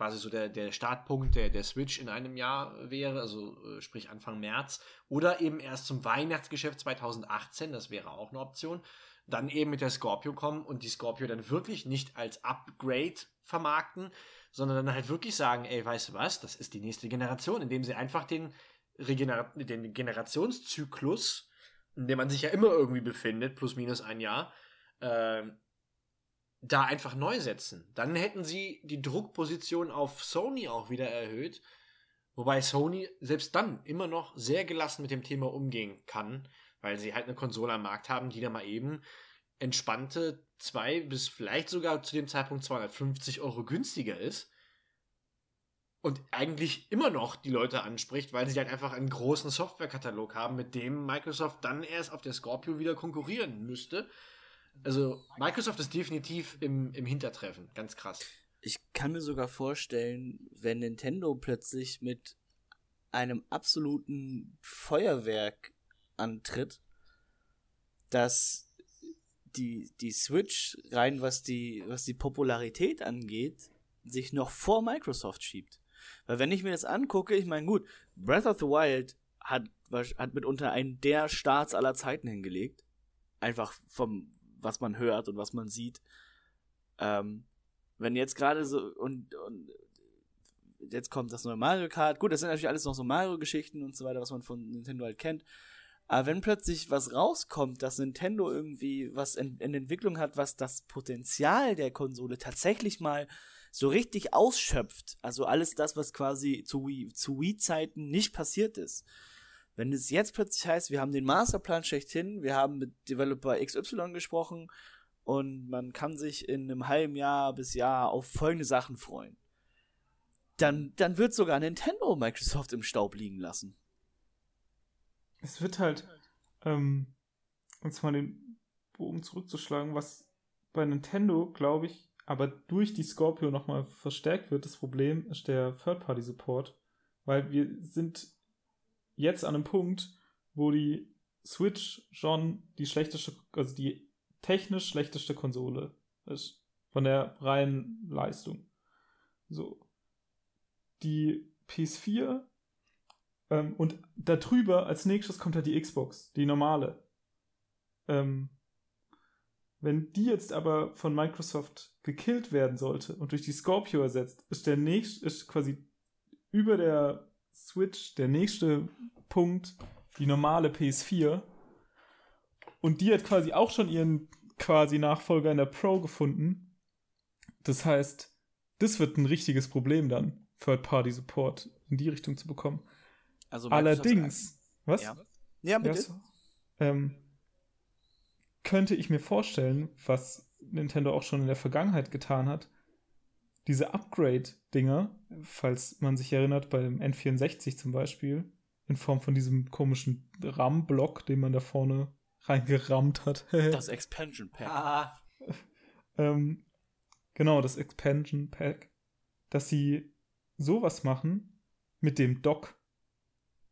quasi so der, der Startpunkt der, der Switch in einem Jahr wäre, also äh, sprich Anfang März, oder eben erst zum Weihnachtsgeschäft 2018, das wäre auch eine Option, dann eben mit der Scorpio kommen und die Scorpio dann wirklich nicht als Upgrade vermarkten, sondern dann halt wirklich sagen, ey, weißt du was, das ist die nächste Generation, indem sie einfach den, Regener den Generationszyklus, in dem man sich ja immer irgendwie befindet, plus minus ein Jahr, ähm, da einfach neu setzen. Dann hätten sie die Druckposition auf Sony auch wieder erhöht, wobei Sony selbst dann immer noch sehr gelassen mit dem Thema umgehen kann, weil sie halt eine Konsole am Markt haben, die da mal eben entspannte zwei bis vielleicht sogar zu dem Zeitpunkt 250 Euro günstiger ist und eigentlich immer noch die Leute anspricht, weil sie halt einfach einen großen Softwarekatalog haben, mit dem Microsoft dann erst auf der Scorpio wieder konkurrieren müsste. Also Microsoft ist definitiv im, im Hintertreffen, ganz krass. Ich kann mir sogar vorstellen, wenn Nintendo plötzlich mit einem absoluten Feuerwerk antritt, dass die, die Switch rein, was die, was die Popularität angeht, sich noch vor Microsoft schiebt. Weil wenn ich mir das angucke, ich meine, gut, Breath of the Wild hat, hat mitunter einen der Starts aller Zeiten hingelegt. einfach vom, was man hört und was man sieht. Ähm, wenn jetzt gerade so, und, und jetzt kommt das neue Mario Kart, gut, das sind natürlich alles noch so Mario-Geschichten und so weiter, was man von Nintendo halt kennt. Aber wenn plötzlich was rauskommt, dass Nintendo irgendwie was in, in Entwicklung hat, was das Potenzial der Konsole tatsächlich mal so richtig ausschöpft, also alles das, was quasi zu, Wii, zu Wii-Zeiten nicht passiert ist. Wenn es jetzt plötzlich heißt, wir haben den Masterplan schlechthin, wir haben mit Developer XY gesprochen und man kann sich in einem halben Jahr bis Jahr auf folgende Sachen freuen, dann, dann wird sogar Nintendo Microsoft im Staub liegen lassen. Es wird halt, ähm, uns mal den Bogen zurückzuschlagen, was bei Nintendo, glaube ich, aber durch die Scorpio nochmal verstärkt wird, das Problem ist der Third-Party-Support, weil wir sind jetzt an einem Punkt, wo die Switch schon die schlechteste, also die technisch schlechteste Konsole ist. Von der reinen Leistung. So. Die PS4 ähm, und darüber als nächstes kommt halt die Xbox, die normale. Ähm, wenn die jetzt aber von Microsoft gekillt werden sollte und durch die Scorpio ersetzt, ist der nächste, ist quasi über der Switch der nächste Punkt die normale PS4. Und die hat quasi auch schon ihren quasi Nachfolger in der Pro gefunden. Das heißt, das wird ein richtiges Problem dann, Third-Party-Support in die Richtung zu bekommen. Also Allerdings, was? Ja, ja bitte. Was? Ähm, könnte ich mir vorstellen, was Nintendo auch schon in der Vergangenheit getan hat, diese Upgrade-Dinger, falls man sich erinnert, bei dem N64 zum Beispiel, in Form von diesem komischen RAM-Block, den man da vorne reingerammt hat. das Expansion Pack. Ah. ähm, genau, das Expansion Pack. Dass sie sowas machen mit dem Dock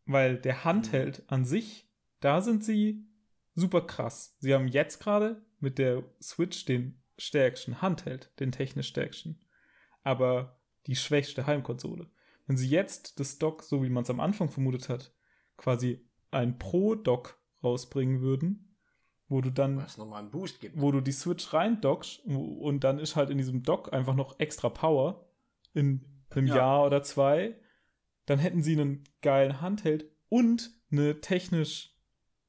weil der Handheld an sich, da sind sie super krass. Sie haben jetzt gerade mit der Switch den stärksten Handheld, den technisch stärksten, aber die schwächste Heimkonsole. Wenn sie jetzt das Dock, so wie man es am Anfang vermutet hat, quasi ein Pro-Dock rausbringen würden, wo du dann, wo du die Switch reindockst und dann ist halt in diesem Dock einfach noch extra Power in einem ja. Jahr oder zwei dann hätten sie einen geilen Handheld und eine technisch,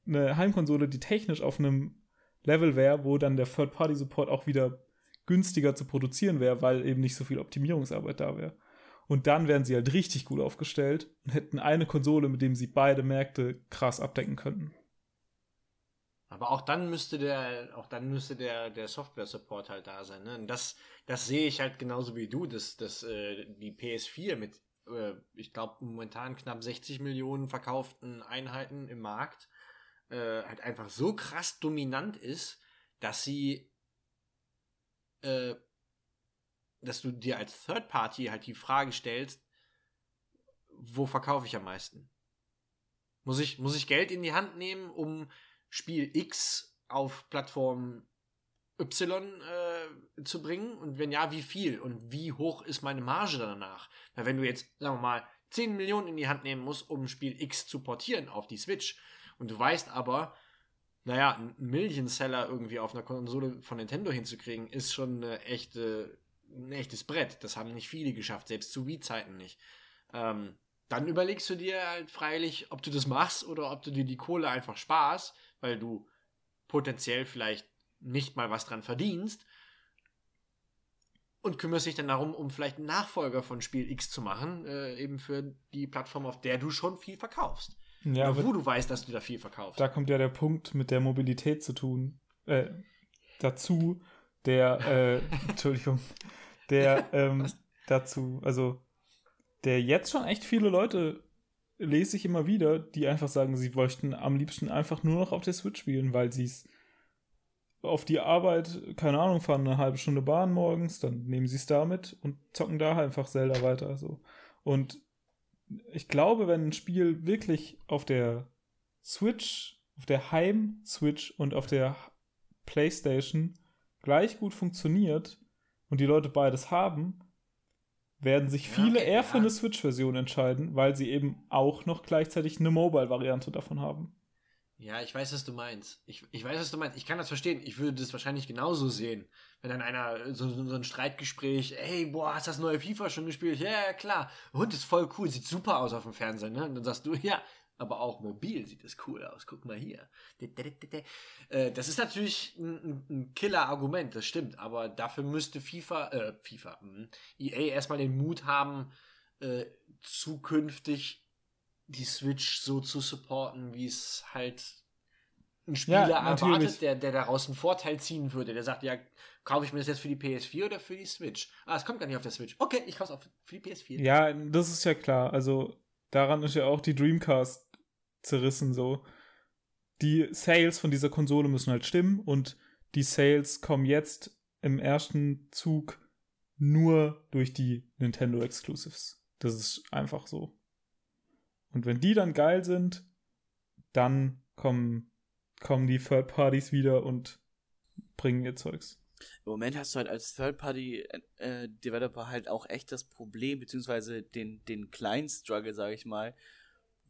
eine Heimkonsole, die technisch auf einem Level wäre, wo dann der Third-Party-Support auch wieder günstiger zu produzieren wäre, weil eben nicht so viel Optimierungsarbeit da wäre. Und dann wären sie halt richtig gut aufgestellt und hätten eine Konsole, mit dem sie beide Märkte krass abdecken könnten. Aber auch dann müsste der, auch dann müsste der, der Software-Support halt da sein. Ne? Und das, das sehe ich halt genauso wie du, dass, dass äh, die PS4 mit äh, ich glaube, momentan knapp 60 Millionen verkauften Einheiten im Markt äh, halt einfach so krass dominant ist, dass sie, äh, dass du dir als Third Party halt die Frage stellst, wo verkaufe ich am meisten? Muss ich, muss ich Geld in die Hand nehmen, um Spiel X auf Plattform Y äh, zu bringen? Und wenn ja, wie viel? Und wie hoch ist meine Marge danach? Weil wenn du jetzt, sagen wir mal, 10 Millionen in die Hand nehmen musst, um Spiel X zu portieren auf die Switch, und du weißt aber, naja, ein Million-Seller irgendwie auf einer Konsole von Nintendo hinzukriegen, ist schon eine echte, ein echtes Brett. Das haben nicht viele geschafft, selbst zu Wii-Zeiten nicht. Ähm, dann überlegst du dir halt freilich, ob du das machst oder ob du dir die Kohle einfach sparst, weil du potenziell vielleicht nicht mal was dran verdienst und kümmerst dich dann darum, um vielleicht einen Nachfolger von Spiel X zu machen, äh, eben für die Plattform, auf der du schon viel verkaufst. Ja, wo du weißt, dass du da viel verkaufst. Da kommt ja der Punkt mit der Mobilität zu tun, äh, dazu, der, äh, Entschuldigung, der ähm, dazu, also der jetzt schon echt viele Leute lese ich immer wieder, die einfach sagen, sie möchten am liebsten einfach nur noch auf der Switch spielen, weil sie es auf die Arbeit, keine Ahnung, fahren eine halbe Stunde Bahn morgens, dann nehmen sie es damit und zocken da einfach Zelda weiter. So. Und ich glaube, wenn ein Spiel wirklich auf der Switch, auf der Heim-Switch und auf der PlayStation gleich gut funktioniert und die Leute beides haben, werden sich viele ja, okay, eher für eine Switch-Version entscheiden, weil sie eben auch noch gleichzeitig eine Mobile-Variante davon haben. Ja, ich weiß, was du meinst. Ich, ich weiß, was du meinst. Ich kann das verstehen. Ich würde das wahrscheinlich genauso sehen. Wenn dann einer so, so ein Streitgespräch, hey, boah, hast das neue FIFA schon gespielt? Ja, ja, klar. Hund ist voll cool, sieht super aus auf dem Fernsehen, ne? Und dann sagst du, ja, aber auch mobil sieht es cool aus. Guck mal hier. Äh, das ist natürlich ein, ein Killer-Argument, das stimmt. Aber dafür müsste FIFA, äh, FIFA, mh, EA erstmal den Mut haben, äh, zukünftig die Switch so zu supporten, wie es halt ein Spieler Ja, erwartet, der, der daraus einen Vorteil ziehen würde. Der sagt, ja, kaufe ich mir das jetzt für die PS4 oder für die Switch? Ah, es kommt gar nicht auf der Switch. Okay, ich kaufe es auf für die PS4. Ja, das ist ja klar. Also daran ist ja auch die Dreamcast zerrissen so. Die Sales von dieser Konsole müssen halt stimmen und die Sales kommen jetzt im ersten Zug nur durch die Nintendo Exclusives. Das ist einfach so. Und wenn die dann geil sind, dann kommen, kommen die Third Parties wieder und bringen ihr Zeugs. Im Moment hast du halt als Third-Party-Developer halt auch echt das Problem, beziehungsweise den, den kleinen Struggle, sage ich mal.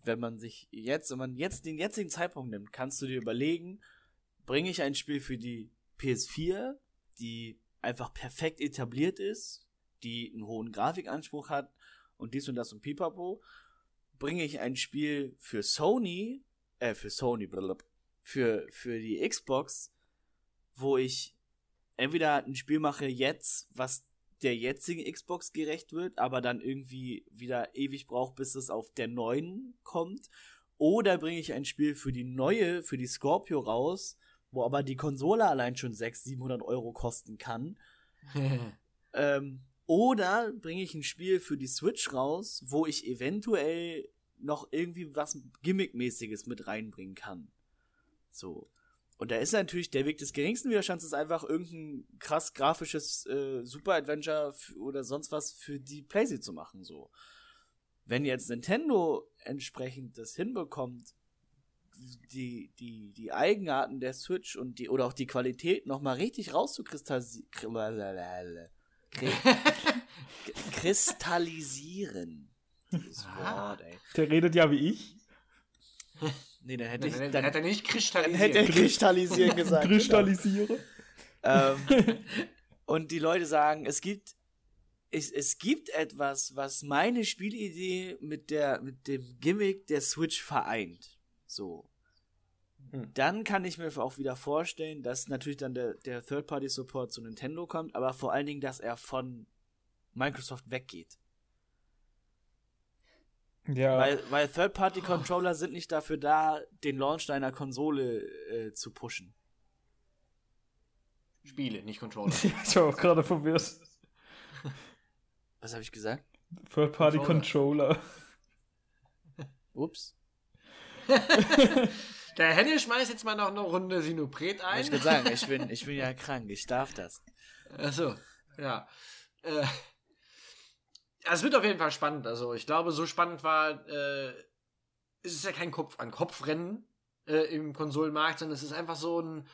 Wenn man sich jetzt, wenn man jetzt den jetzigen Zeitpunkt nimmt, kannst du dir überlegen, bringe ich ein Spiel für die PS4, die einfach perfekt etabliert ist, die einen hohen Grafikanspruch hat und dies und das und pipapo, bringe ich ein Spiel für Sony, äh, für Sony, blablabla, für, für die Xbox, wo ich entweder ein Spiel mache jetzt, was der jetzigen Xbox gerecht wird, aber dann irgendwie wieder ewig braucht, bis es auf der neuen kommt. Oder bringe ich ein Spiel für die neue, für die Scorpio raus, wo aber die Konsole allein schon 600, 700 Euro kosten kann. Ähm, oder bringe ich ein Spiel für die Switch raus, wo ich eventuell noch irgendwie was Gimmickmäßiges mit reinbringen kann. So. Und da ist natürlich der Weg des geringsten Widerstands ist einfach irgendein krass grafisches äh, Super Adventure oder sonst was für die PlayStation zu machen. So. Wenn jetzt Nintendo entsprechend das hinbekommt, die, die, die Eigenarten der Switch und die oder auch die Qualität nochmal richtig rauszukristallisieren. Kristallisieren. Dieses. Wort, ey. Der redet ja wie ich. Nee, dann hätte ich, Dann, dann, hat er nicht dann kristallisiert. hätte er kristallisieren gesagt. genau. Kristallisiere. ähm, und die Leute sagen, es gibt es, es gibt etwas, was meine Spielidee mit der mit dem Gimmick der Switch vereint. So. Hm. Dann kann ich mir auch wieder vorstellen, dass natürlich dann der, der Third-Party-Support zu Nintendo kommt, aber vor allen Dingen, dass er von Microsoft weggeht. Ja, Weil, weil Third-Party-Controller sind nicht dafür da, den Launch deiner Konsole äh, zu pushen. Spiele, nicht Controller. ich war auch gerade verwirrt. Was habe ich gesagt? Third Party Controller. Ups. Der Henny schmeißt jetzt mal noch eine Runde Sinopret ein. ich gesagt, ich bin, ich bin ja krank, ich darf das. Achso, ja. Äh, es wird auf jeden Fall spannend. Also ich glaube, so spannend war, äh, es ist ja kein Kopf an Kopfrennen äh, im Konsolenmarkt, sondern es ist einfach so ein,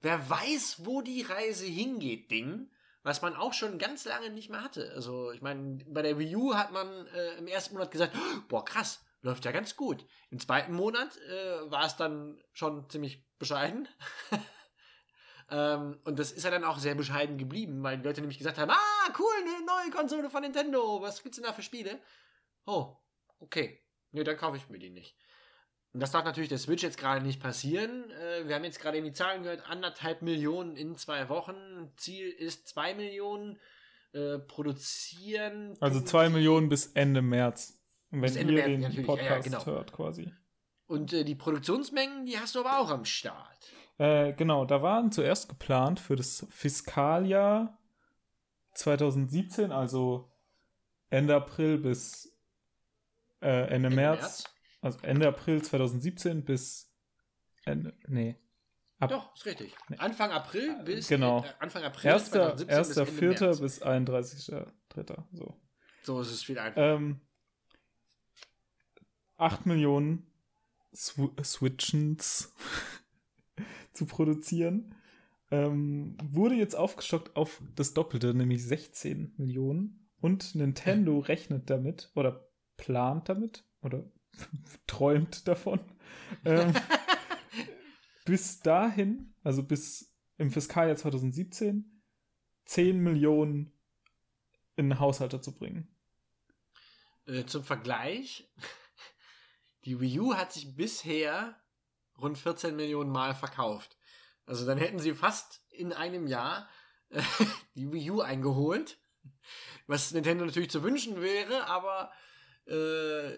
wer weiß, wo die Reise hingeht, Ding, was man auch schon ganz lange nicht mehr hatte. Also ich meine, bei der Wii U hat man äh, im ersten Monat gesagt, boah krass, läuft ja ganz gut. Im zweiten Monat äh, war es dann schon ziemlich bescheiden. Ähm, und das ist ja dann auch sehr bescheiden geblieben, weil die Leute nämlich gesagt haben, ah, cool, eine neue Konsole von Nintendo, was gibt's denn da für Spiele? Oh, okay. Nee, dann kaufe ich mir die nicht. Und das darf natürlich der Switch jetzt gerade nicht passieren. Äh, wir haben jetzt gerade in die Zahlen gehört, anderthalb Millionen in zwei Wochen. Ziel ist zwei Millionen. Äh, produzieren. Also zwei Millionen bis Ende März. Und wenn Ende ihr März, den natürlich, ja, ja, Podcast genau. hört, quasi. Und äh, die Produktionsmengen, die hast du aber auch am Start. Äh, genau, da waren zuerst geplant für das Fiskaljahr 2017, also Ende April bis äh, Ende, Ende März, also Ende April 2017 bis Ende, nee, ab Doch, ist richtig. Anfang April bis Genau. äh, Anfang April 1. 2017 1. bis Ende 4. März. bis 31.3. So. So ist es viel einfacher. Ähm, 8 Millionen Sw Switchens zu produzieren. Ähm, wurde jetzt aufgestockt auf das Doppelte, nämlich 16 Millionen. Und Nintendo rechnet damit oder plant damit oder träumt davon, ähm, bis dahin, also bis im Fiskaljahr 2017, 10 Millionen in Haushalte zu bringen. Äh, zum Vergleich, die Wii U hat sich bisher rund 14 Millionen Mal verkauft. Also dann hätten sie fast in einem Jahr äh, die Wii U eingeholt, was Nintendo natürlich zu wünschen wäre, aber äh,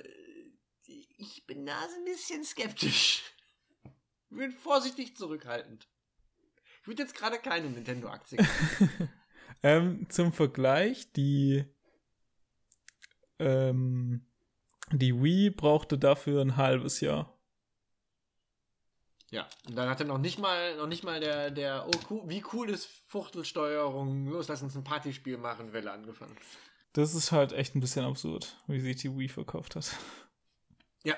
ich bin da so ein bisschen skeptisch. Ich bin vorsichtig zurückhaltend. Ich würde jetzt gerade keine Nintendo-Aktie ähm, Zum Vergleich, die, ähm, die Wii brauchte dafür ein halbes Jahr. Ja, und dann hat er noch nicht mal, noch nicht mal der, der, oh, cool, wie cool ist Fuchtelsteuerung, los, lass uns ein Partyspiel machen, Welle angefangen. Das ist halt echt ein bisschen absurd, wie sich die Wii verkauft hat. Ja,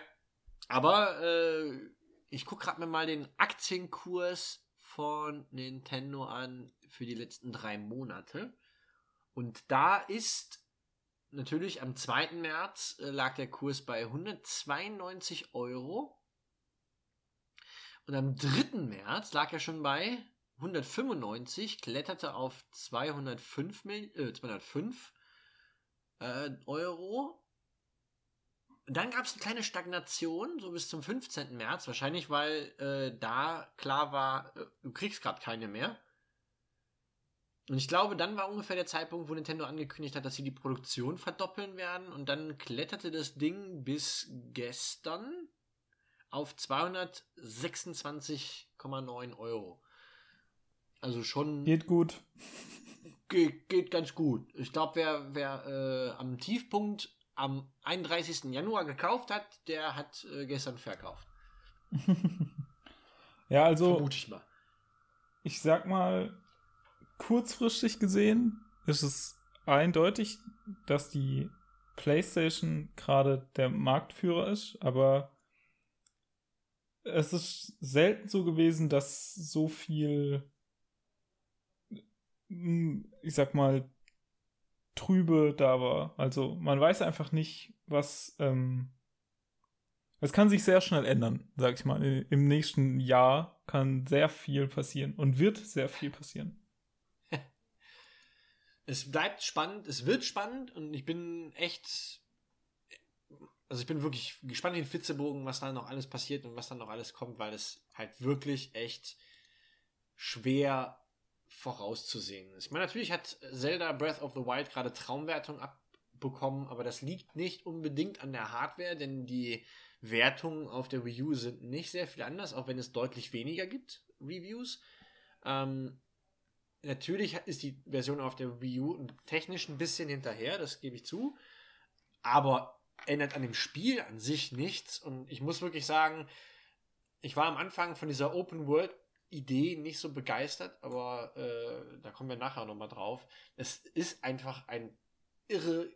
aber äh, ich gucke gerade mir mal den Aktienkurs von Nintendo an für die letzten drei Monate. Und da ist natürlich am 2. März äh, lag der Kurs bei 192 Euro. Und am 3. März lag er schon bei 195, kletterte auf 205, äh, 205 äh, Euro. Dann gab es eine kleine Stagnation, so bis zum 15. März, wahrscheinlich weil äh, da klar war, äh, du kriegst gerade keine mehr. Und ich glaube, dann war ungefähr der Zeitpunkt, wo Nintendo angekündigt hat, dass sie die Produktion verdoppeln werden. Und dann kletterte das Ding bis gestern auf 226,9 Euro. Also schon. Geht gut. Geht, geht ganz gut. Ich glaube, wer, wer äh, am Tiefpunkt am 31. Januar gekauft hat, der hat äh, gestern verkauft. ja, also. Vermute ich mal. Ich sag mal, kurzfristig gesehen ist es eindeutig, dass die PlayStation gerade der Marktführer ist, aber es ist selten so gewesen, dass so viel, hm, ich sag mal, Trübe da war. Also man weiß einfach nicht, was. Ähm, es kann sich sehr schnell ändern, sag ich mal. Im nächsten Jahr kann sehr viel passieren und wird sehr viel passieren. Es bleibt spannend, es wird spannend und ich bin echt also ich bin wirklich gespannt wie ein Fitzebogen, was da noch alles passiert und was da noch alles kommt, weil es halt wirklich echt schwer vorauszusehen ist. Ich meine, natürlich hat Zelda Breath of the Wild gerade Traumwertung abbekommen, aber das liegt nicht unbedingt an der Hardware, denn die Wertungen auf der Wii U sind nicht sehr viel anders, auch wenn es deutlich weniger gibt, Reviews. Ähm, natürlich ist die Version auf der Wii U technisch ein bisschen hinterher, das gebe ich zu. Aber ändert an dem Spiel an sich nichts. Und ich muss wirklich sagen, ich war am Anfang von dieser Open World Idee nicht so begeistert, aber äh, da kommen wir nachher nochmal drauf. Es ist einfach ein irre,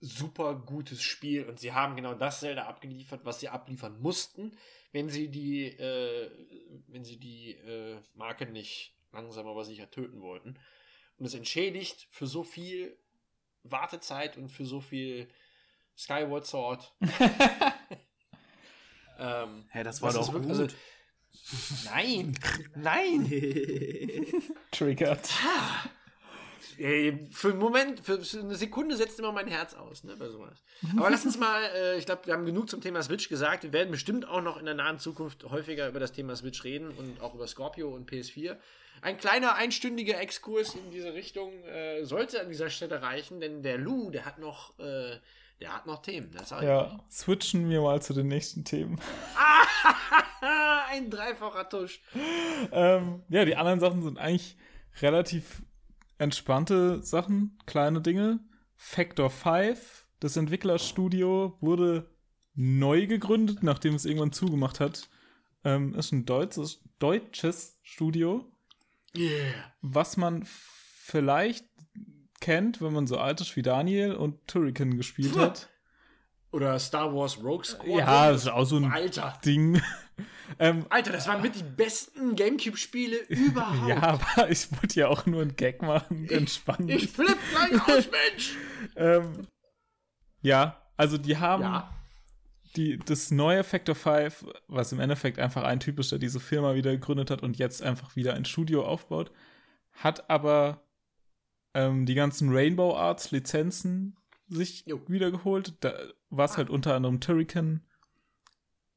super gutes Spiel und sie haben genau das Zelda abgeliefert, was sie abliefern mussten, wenn sie die, äh, wenn sie die äh, Marke nicht langsam aber sicher töten wollten. Und es entschädigt für so viel Wartezeit und für so viel Skyward Sword. ähm, Hä, das war doch wirklich, gut. Also, nein, nein. Triggert. Für einen Moment, für eine Sekunde setzt immer mein Herz aus, ne, bei sowas. Aber lass uns mal, äh, ich glaube, wir haben genug zum Thema Switch gesagt. Wir werden bestimmt auch noch in der nahen Zukunft häufiger über das Thema Switch reden und auch über Scorpio und PS4. Ein kleiner einstündiger Exkurs in diese Richtung äh, sollte an dieser Stelle reichen, denn der Lou, der hat noch äh, der hat noch Themen, das Ja, switchen wir mal zu den nächsten Themen. Ein dreifacher Tusch. ähm, ja, die anderen Sachen sind eigentlich relativ entspannte Sachen, kleine Dinge. Factor 5, das Entwicklerstudio, wurde neu gegründet, nachdem es irgendwann zugemacht hat. Ähm, ist ein deutsches, deutsches Studio. Yeah. Was man vielleicht kennt, wenn man so alt ist wie Daniel und Turrican gespielt hat. Oder Star Wars Rogue Squadron. Ja, das ist auch so ein Alter. Ding. ähm, Alter, das waren mit die besten Gamecube-Spiele überhaupt. Ja, aber ich wollte ja auch nur einen Gag machen. Entspannt. Ich, ich flipp gleich aus, Mensch! ähm, ja, also die haben ja. Die, das neue Factor 5, was im Endeffekt einfach ein Typ ist, der diese Firma wieder gegründet hat und jetzt einfach wieder ein Studio aufbaut, hat aber ähm, die ganzen Rainbow Arts Lizenzen sich Jo. wiedergeholt. Da war es halt unter anderem Turrican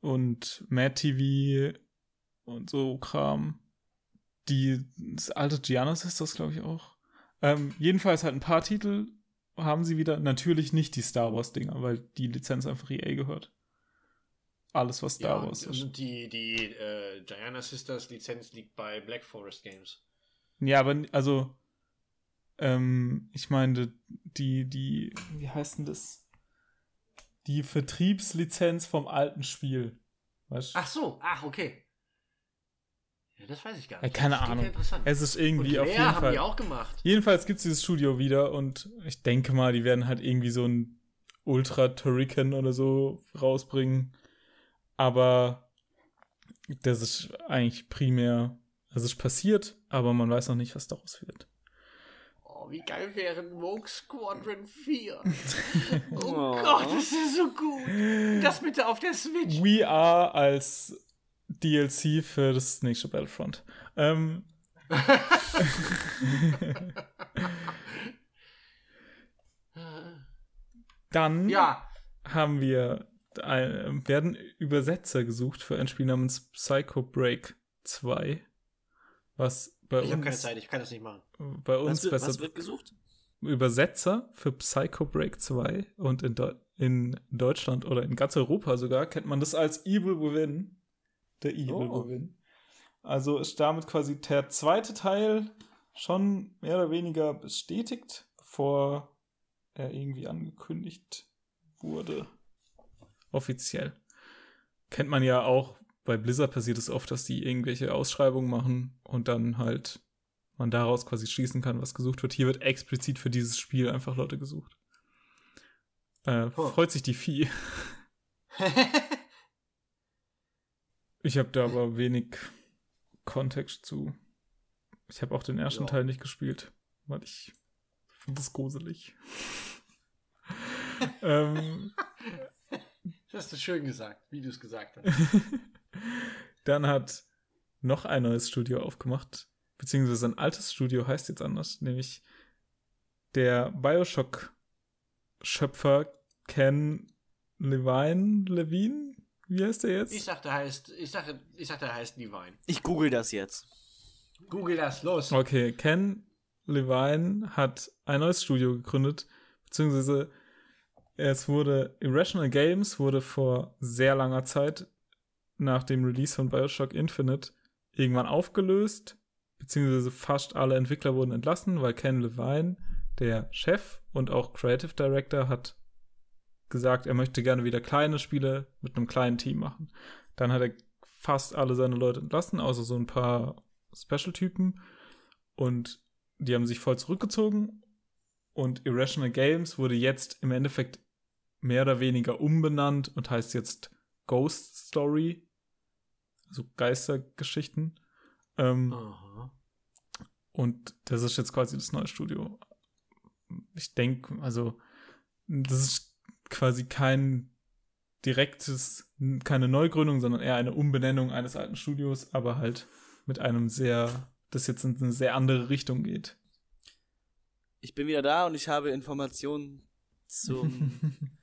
und Mad TV und so Kram. Die das alte Giannis ist das, glaube ich, auch. Ähm, jedenfalls halt ein paar Titel haben sie wieder. Natürlich nicht die Star Wars-Dinger, weil die Lizenz einfach EA gehört. Alles, was Star ja, Wars und, ist. und die, die äh, Gianna Sisters Lizenz liegt bei Black Forest Games. Ja, aber also, ähm, ich meine, die, die, wie heißt denn das? Die Vertriebslizenz vom alten Spiel. Weißt? Ach so, ach, okay. Ja, das weiß ich gar Ja, nicht. keine das Ahnung. ja. Es ist und irgendwie auf Claire jeden haben Fall. die auch gemacht. Jedenfalls gibt es dieses Studio wieder und ich denke mal, die werden halt irgendwie so ein Ultra Turrican oder so rausbringen. Aber das ist eigentlich primär, es ist passiert, aber man weiß noch nicht, was daraus wird. Oh, wie geil wäre ein Rogue Squadron 4. oh, Oh. Gott, das ist so gut. Das bitte auf der Switch. We Are als DLC für das nächste Battlefront. Ähm, dann ja, haben wir werden Übersetzer gesucht für ein Spiel namens Psycho Break 2, was bei ich habe keine uns, Zeit, ich kann das nicht machen. bei uns Was wird, besser was wird gesucht? Übersetzer für Psycho Break 2 und in, Deu in Deutschland oder in ganz Europa sogar kennt man das als Evil Within. Der Evil Oh. Within. Also ist damit quasi der zweite Teil schon mehr oder weniger bestätigt, bevor er irgendwie angekündigt wurde. Offiziell. Kennt man ja auch, bei Blizzard passiert es oft, dass die irgendwelche Ausschreibungen machen und dann halt man daraus quasi schließen kann, was gesucht wird. Hier wird explizit für dieses Spiel einfach Leute gesucht. Äh, Oh. Freut sich die Vieh. Ich habe da aber wenig Kontext zu. Ich habe auch den ersten Ja. Teil nicht gespielt, weil ich finde das gruselig. ähm, Das hast du schön gesagt, wie du es gesagt hast. Dann hat noch ein neues Studio aufgemacht, beziehungsweise ein altes Studio heißt jetzt anders, nämlich der Bioshock-Schöpfer Ken Levine, Levine, wie heißt der jetzt? Ich dachte, heißt, ich dachte, ich dachte, er heißt Divine. Ich google das jetzt. Google das, los. Okay, Ken Levine hat ein neues Studio gegründet, beziehungsweise es wurde Irrational Games wurde vor sehr langer Zeit nach dem Release von Bioshock Infinite irgendwann aufgelöst, beziehungsweise fast alle Entwickler wurden entlassen, weil Ken Levine, der Chef und auch Creative Director, hat gesagt, er möchte gerne wieder kleine Spiele mit einem kleinen Team machen. Dann hat er fast alle seine Leute entlassen, außer so ein paar Special-Typen. Und die haben sich voll zurückgezogen. Und Irrational Games wurde jetzt im Endeffekt mehr oder weniger umbenannt und heißt jetzt Ghost Story. Also Geistergeschichten. Ähm, Aha. und das ist jetzt quasi das neue Studio. Ich denke, also, das ist quasi kein direktes, keine Neugründung, sondern eher eine Umbenennung eines alten Studios, aber halt mit einem sehr, das jetzt in eine sehr andere Richtung geht. Ich bin wieder da und ich habe Informationen zum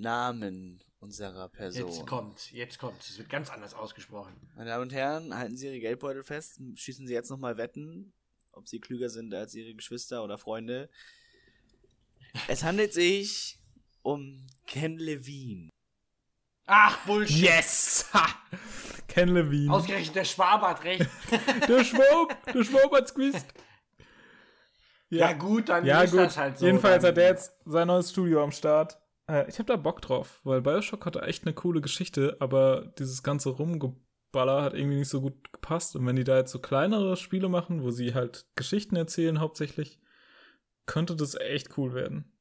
Namen unserer Person. Jetzt kommt, jetzt kommt. Es wird ganz anders ausgesprochen. Meine Damen und Herren, halten Sie Ihre Geldbeutel fest, schießen Sie jetzt nochmal Wetten, ob Sie klüger sind als Ihre Geschwister oder Freunde. Es handelt sich um Ken Levine. Ach, Bullshit. Yes! Ha! Ken Levine. Ausgerechnet der Schwab hat recht. der Schwab, der Schwab hat's gewusst. Ja, gut, dann Ja, ist gut. das halt so. Jedenfalls dann, hat er jetzt sein neues Studio am Start. Äh, ich habe da Bock drauf, weil Bioshock hatte echt eine coole Geschichte, aber dieses ganze Rumgeballer hat irgendwie nicht so gut gepasst. Und wenn die da jetzt so kleinere Spiele machen, wo sie halt Geschichten erzählen hauptsächlich, könnte das echt cool werden.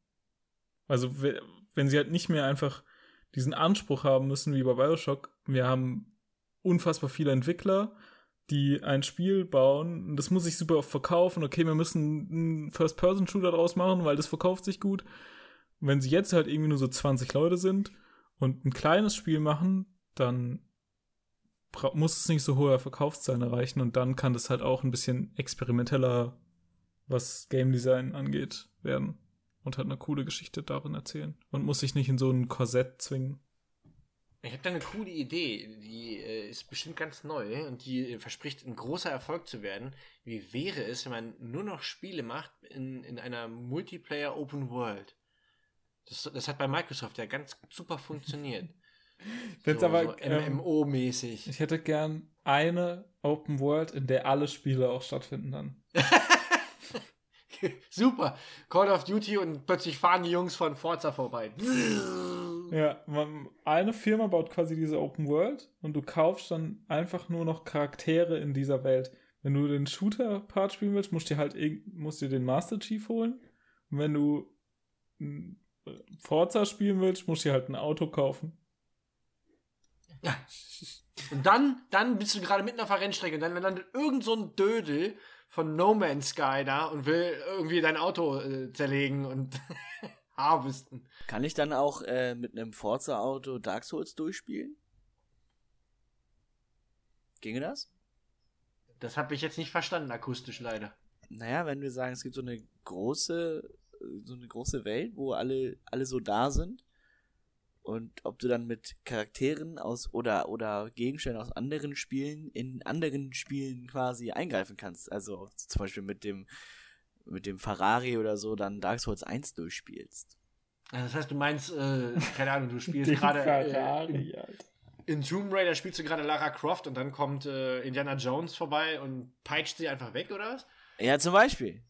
Also, we- wenn sie halt nicht mehr einfach diesen Anspruch haben müssen wie bei Bioshock, wir haben unfassbar viele Entwickler, die ein Spiel bauen, das muss sich super oft verkaufen, okay, wir müssen einen First-Person-Shooter draus machen, weil das verkauft sich gut. Wenn sie jetzt halt irgendwie nur so 20 Leute sind und ein kleines Spiel machen, dann muss es nicht so hohe Verkaufszahlen erreichen und dann kann das halt auch ein bisschen experimenteller, was Game Design angeht, werden und halt eine coole Geschichte darin erzählen und muss sich nicht in so ein Korsett zwingen. Ich habe da eine coole Idee, die äh, ist bestimmt ganz neu und die äh, verspricht ein großer Erfolg zu werden. Wie wäre es, wenn man nur noch Spiele macht in, in einer Multiplayer Open World? Das, das hat bei Microsoft ja ganz super funktioniert. Wenn's so, aber so ähm, MMO-mäßig. ich hätte gern eine Open World, in der alle Spiele auch stattfinden dann. Super. Call of Duty und plötzlich fahren die Jungs von Forza vorbei. Ja, man, eine Firma baut quasi diese Open World und du kaufst dann einfach nur noch Charaktere in dieser Welt. Wenn du den Shooter-Part spielen willst, musst du dir halt musst dir den Master Chief holen. Und wenn du Forza spielen willst, musst du dir halt ein Auto kaufen. Ja. Und dann, dann bist du gerade mitten auf der Rennstrecke und dann landet irgend so ein Dödel von No Man's Sky da und will irgendwie dein Auto äh, zerlegen und harvesten. Kann ich dann auch äh, mit einem Forza-Auto Dark Souls durchspielen? Ginge das? Das habe ich jetzt nicht verstanden, akustisch leider. Naja, wenn wir sagen, es gibt so eine große, so eine große Welt, wo alle, alle so da sind. Und ob du dann mit Charakteren aus oder oder Gegenständen aus anderen Spielen in anderen Spielen quasi eingreifen kannst. Also zum Beispiel mit dem mit dem Ferrari oder so dann Dark Souls 1 durchspielst. Also das heißt, du meinst, äh, keine Ahnung, du spielst gerade äh, Ferrari, Alter. in Tomb Raider spielst du gerade Lara Croft und dann kommt äh, Indiana Jones vorbei und peitscht sie einfach weg, oder was? Ja, zum Beispiel.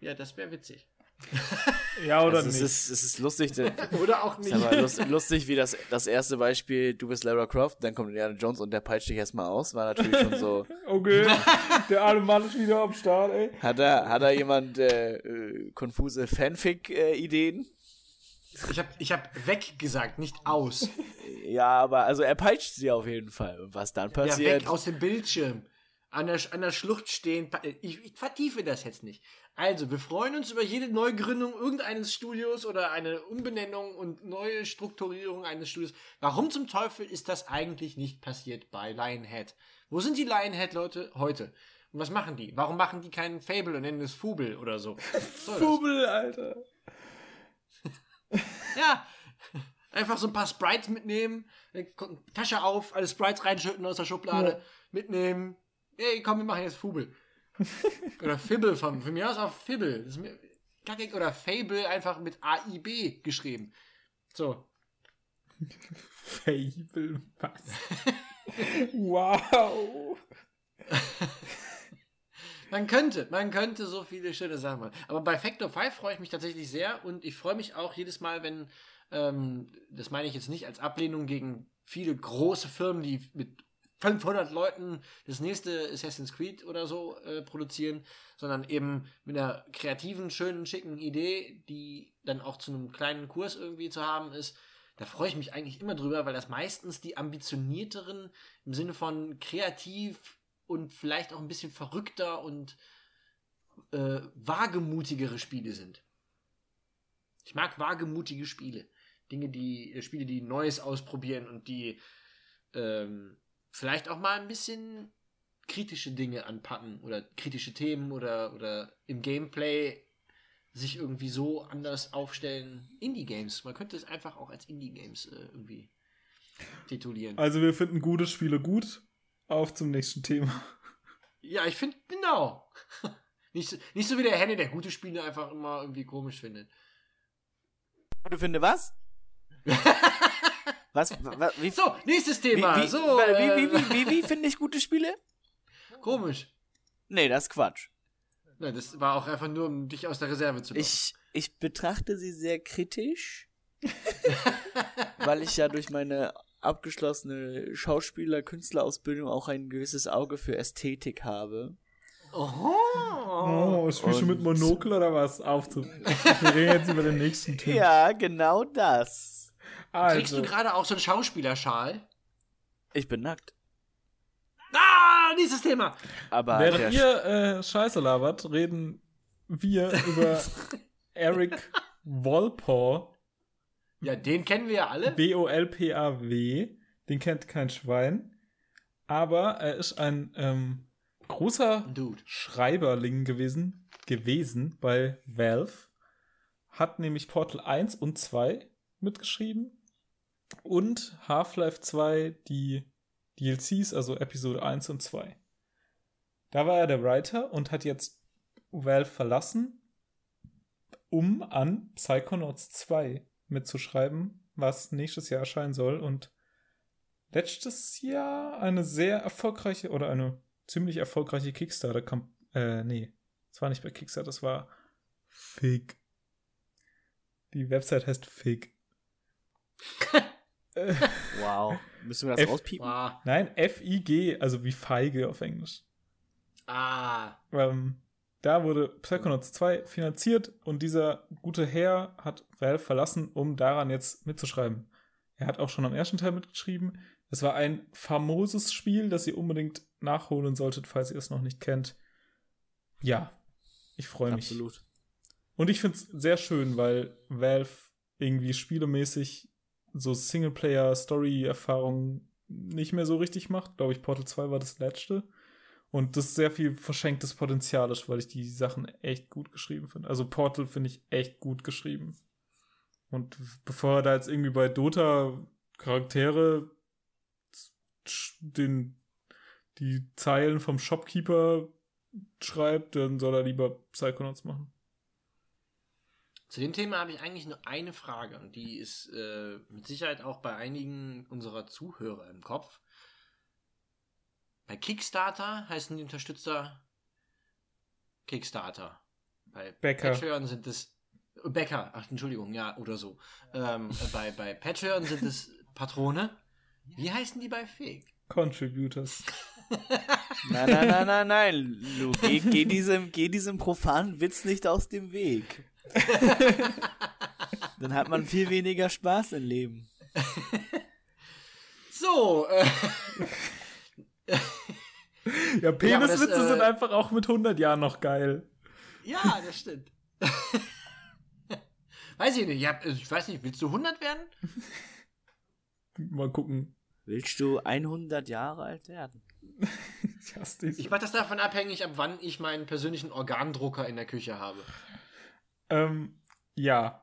Ja, das wäre witzig. Ja, oder Also es nicht? ist, es ist lustig, denn- Oder auch Es nicht. ist aber lust, lustig, wie das, das erste Beispiel, du bist Lara Croft, dann kommt Indiana Jones und der peitscht dich erstmal aus, war natürlich schon so. Okay, der arme Mann ist wieder am Start, ey. Hat da, hat da jemand äh, äh, konfuse Fanfic-Ideen? Ich habe ich hab weg gesagt, nicht aus. ja, aber also er peitscht sie auf jeden Fall. Und was dann Ja, passiert? weg aus dem Bildschirm. An der, an der Schlucht stehen. pa- Ich, ich vertiefe das jetzt nicht. Also, wir freuen uns über jede Neugründung irgendeines Studios oder eine Umbenennung und neue Strukturierung eines Studios. Warum zum Teufel ist das eigentlich nicht passiert bei Lionhead? Wo sind die Lionhead-Leute heute? Und was machen die? Warum machen die keinen Fable und nennen es Fubel oder so? Bubel, Alter. Ja. Einfach so ein paar Sprites mitnehmen, äh, Tasche auf, alle Sprites reinschütten aus der Schublade, Ja. mitnehmen. Ey, komm, wir machen jetzt Fubel. oder Fibble von, von mir aus auch Fibble. Das ist mir, kackig, oder Fable einfach mit A-I-B geschrieben. So. Fable, was? wow. Man könnte, man könnte so viele schöne Sachen machen. Aber bei Factor 5 freue ich mich tatsächlich sehr und ich freue mich auch jedes Mal, wenn, ähm, das meine ich jetzt nicht als Ablehnung gegen viele große Firmen, die mit 500 Leuten das nächste Assassin's Creed oder so äh, produzieren, sondern eben mit einer kreativen, schönen, schicken Idee, die dann auch zu einem kleinen Kurs irgendwie zu haben ist. Da freue ich mich eigentlich immer drüber, weil das meistens die ambitionierteren im Sinne von kreativ und vielleicht auch ein bisschen verrückter und äh, wagemutigere Spiele sind. Ich mag wagemutige Spiele. Dinge, die, äh, Spiele, die Neues ausprobieren und die ähm, vielleicht auch mal ein bisschen kritische Dinge anpacken oder kritische Themen oder, oder im Gameplay sich irgendwie so anders aufstellen. Indie-Games. Man könnte es einfach auch als Indie-Games äh, irgendwie titulieren. Also wir finden gute Spiele gut. Auf zum nächsten Thema. Ja, ich finde, genau. nicht, so, nicht so wie der Henne, der gute Spiele einfach immer irgendwie komisch findet. Du finde was? was? wa- wie, So, nächstes wie, Thema. wie, so, wa- wie, äh, wie, wie, wie, wie finde ich gute Spiele? komisch. Nee, das ist Quatsch. Nein, das war auch einfach nur, um dich aus der Reserve zu locken. Ich, ich betrachte sie sehr kritisch, weil ich ja durch meine abgeschlossene Schauspieler-Künstlerausbildung auch ein gewisses Auge für Ästhetik habe. Oho. Oh, spielst du mit Monokel oder was? Auf zu. Wir reden jetzt über den nächsten Typ. Ja, genau das. Trägst Also, du gerade auch so einen Schauspielerschal? Ich bin nackt. Ah, nächstes Thema. Aber während ihr äh, Scheiße labert, reden wir über Eric Walpole. Ja, den kennen wir ja alle. B-O-L-P-A-W. Den kennt kein Schwein. Aber er ist ein ähm, großer Dude. Schreiberling gewesen, gewesen bei Valve. Hat nämlich Portal 1 und 2 mitgeschrieben. Und Half-Life 2 die DLCs, also Episode 1 und 2. Da war er der Writer und hat jetzt Valve verlassen, um an Psychonauts 2 mitzuschreiben, was nächstes Jahr erscheinen soll und letztes Jahr eine sehr erfolgreiche oder eine ziemlich erfolgreiche Kickstarter kam äh nee, es war nicht bei Kickstarter, das war Fig. Die Website heißt Fig. Wow. Müssen wir das F- rauspiepen? Ah, Nein, F-I-G, also wie Feige auf Englisch. ah, Ähm, da wurde Psychonauts 2 finanziert und dieser gute Herr hat Valve verlassen, um daran jetzt mitzuschreiben. Er hat auch schon am ersten Teil mitgeschrieben. Es war ein famoses Spiel, das ihr unbedingt nachholen solltet, falls ihr es noch nicht kennt. Ja, ich freue mich. Absolut. Und ich finde es sehr schön, weil Valve irgendwie spielemäßig so Singleplayer-Story-Erfahrungen nicht mehr so richtig macht. Glaube ich, Portal 2 war das letzte. Und das sehr viel verschenktes Potenzial ist, weil ich die Sachen echt gut geschrieben finde. Also Portal finde ich echt gut geschrieben. Und bevor er da jetzt irgendwie bei Dota Charaktere den, die Zeilen vom Shopkeeper schreibt, dann soll er lieber Psychonauts machen. Zu dem Thema habe ich eigentlich nur eine Frage und die ist äh, mit Sicherheit auch bei einigen unserer Zuhörer im Kopf. Bei Kickstarter heißen die Unterstützer Kickstarter. Bei Bäcker. Patreon sind es Bäcker, ach Entschuldigung, ja, oder so. Ähm, äh, bei, bei Patreon sind es Patrone. Wie heißen die bei Fake? Contributors. Nein, nein, nein, nein, nein. Lu, geh, geh, diesem, geh diesem profanen Witz nicht aus dem Weg. Dann hat man viel weniger Spaß im Leben. So, äh, Ja, Peniswitze das, äh, sind einfach auch mit 100 Jahren noch geil. ja, das stimmt. weiß ich nicht, ja, ich weiß nicht, willst du 100 werden? Mal gucken. Willst du 100 Jahre alt werden? Ich. Ich mache das davon abhängig, ab wann ich meinen persönlichen Organdrucker in der Küche habe. Ähm, ja.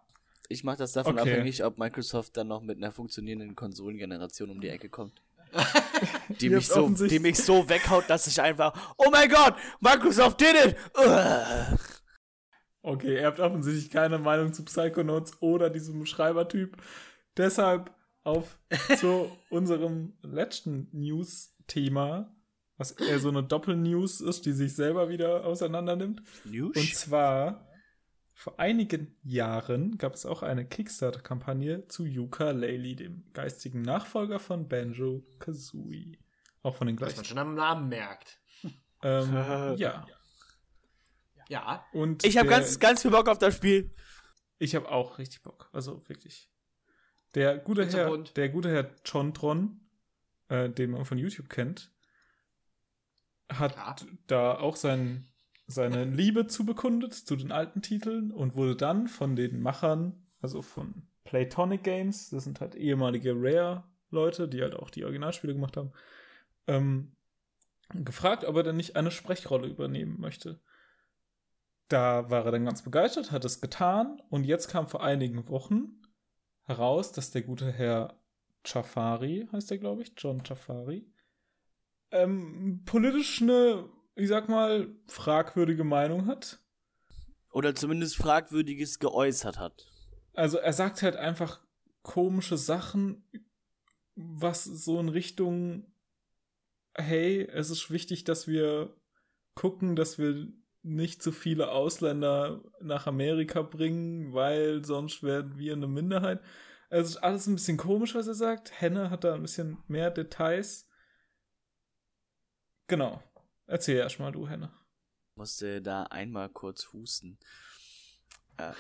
Ich mache das davon Okay. abhängig, ob Microsoft dann noch mit einer funktionierenden Konsolengeneration um die Ecke kommt. Die mich, so, die mich so weghaut, dass ich einfach, oh mein Gott, Microsoft did it! Ugh. Okay, ihr habt offensichtlich keine Meinung zu Psychonauts oder diesem Schreibertyp. Deshalb auf zu unserem letzten News-Thema, was eher so eine Doppel-News ist, die sich selber wieder auseinander nimmt. News? Und zwar, vor einigen Jahren gab es auch eine Kickstarter-Kampagne zu Yooka-Laylee, dem geistigen Nachfolger von Banjo Kazooie. Auch von den Was man gleichen. schon am Namen merkt. Ähm, ja. Ja, Und ich habe ganz, ganz viel Bock auf das Spiel. Ich habe auch richtig Bock. Also wirklich. Der gute Herr, Hintergrund. der gute Herr Chontron, äh, den man von YouTube kennt, hat Klar. da auch sein, seine Liebe zu bekundet zu den alten Titeln und wurde dann von den Machern, also von Playtonic Games, das sind halt ehemalige Rare-Leute, die halt auch die Originalspiele gemacht haben, ähm, gefragt, ob er denn nicht eine Sprechrolle übernehmen möchte. Da war er dann ganz begeistert, hat es getan und jetzt kam vor einigen Wochen heraus, dass der gute Herr Chafari, heißt er glaube ich, John Chafari, ähm, politisch eine, ich sag mal, fragwürdige Meinung hat. Oder zumindest Fragwürdiges geäußert hat. Also er sagt halt einfach komische Sachen, was so in Richtung, hey, es ist wichtig, dass wir gucken, dass wir nicht zu viele Ausländer nach Amerika bringen, weil sonst werden wir eine Minderheit. Es ist alles ein bisschen komisch, was er sagt. Henne hat da ein bisschen mehr Details. Genau. Erzähl erst mal du, Henne. Musste da einmal kurz husten. Äh,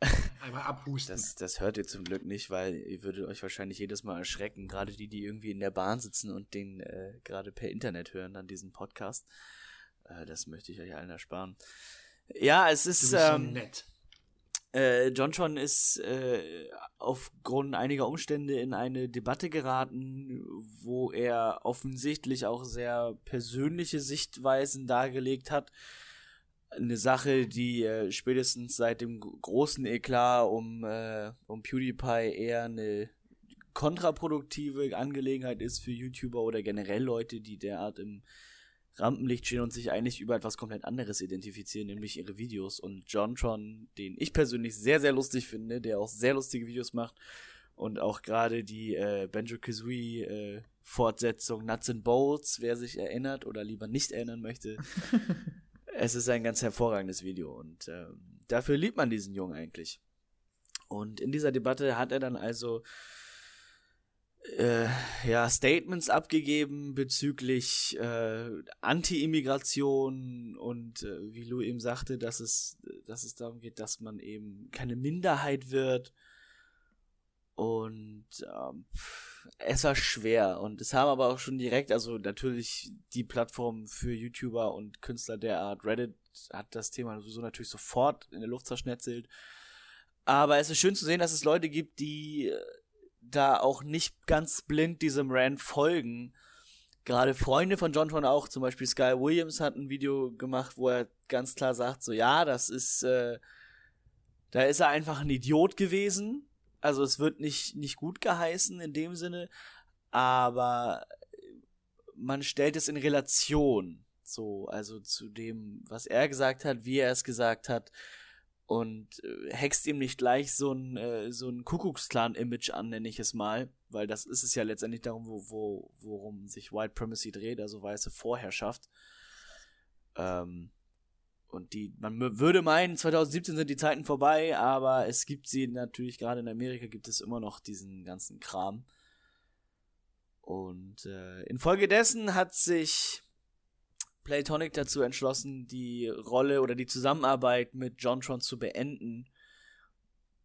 einmal abhusten. Das, das hört ihr zum Glück nicht, weil ihr würdet euch wahrscheinlich jedes Mal erschrecken, gerade die, die irgendwie in der Bahn sitzen und den äh, gerade per Internet hören, dann diesen Podcast. Äh, das möchte ich euch allen ersparen. Ja, es du ist, bist so ähm, nett. Äh, Jontron ist äh, aufgrund einiger Umstände in eine Debatte geraten, wo er offensichtlich auch sehr persönliche Sichtweisen dargelegt hat. Eine Sache, die äh, spätestens seit dem großen Eklat um, äh, um PewDiePie eher eine kontraproduktive Angelegenheit ist für YouTuber oder generell Leute, die derart im Rampenlicht stehen und sich eigentlich über etwas komplett anderes identifizieren, nämlich ihre Videos. Und Jontron, den ich persönlich sehr, sehr lustig finde, der auch sehr lustige Videos macht und auch gerade die äh, Banjo Kazooie äh, Fortsetzung Nuts and Bolts, wer sich erinnert oder lieber nicht erinnern möchte. es ist ein ganz hervorragendes Video und äh, dafür liebt man diesen Jungen eigentlich. Und in dieser Debatte hat er dann also äh, ja, Statements abgegeben bezüglich äh, Anti-Immigration und äh, wie Lou eben sagte, dass es, dass es darum geht, dass man eben keine Minderheit wird. Und ähm, es war schwer. Und es haben aber auch schon direkt, also natürlich die Plattform für YouTuber und Künstler der Art, Reddit hat das Thema sowieso natürlich sofort in der Luft zerschnetzelt. Aber es ist schön zu sehen, dass es Leute gibt, die äh, da auch nicht ganz blind diesem Rand folgen. Gerade Freunde von John Tron auch, zum Beispiel Sky Williams hat ein Video gemacht, wo er ganz klar sagt, so ja, das ist, äh, da ist er einfach ein Idiot gewesen. Also es wird nicht, nicht gut geheißen in dem Sinne, aber man stellt es in Relation. So, also zu dem, was er gesagt hat, wie er es gesagt hat und äh, hext ihm nicht gleich so ein, äh, so ein Kuckucksklan-Image an, nenne ich es mal, weil das ist es ja letztendlich darum, wo, wo, worum sich White Primacy dreht, also weiße Vorherrschaft. Ähm, und die, man würde meinen, 2017 sind die Zeiten vorbei, aber es gibt sie natürlich, gerade in Amerika gibt es immer noch diesen ganzen Kram. Und äh, infolgedessen hat sich Playtonic dazu entschlossen, die Rolle oder die Zusammenarbeit mit Jontron zu beenden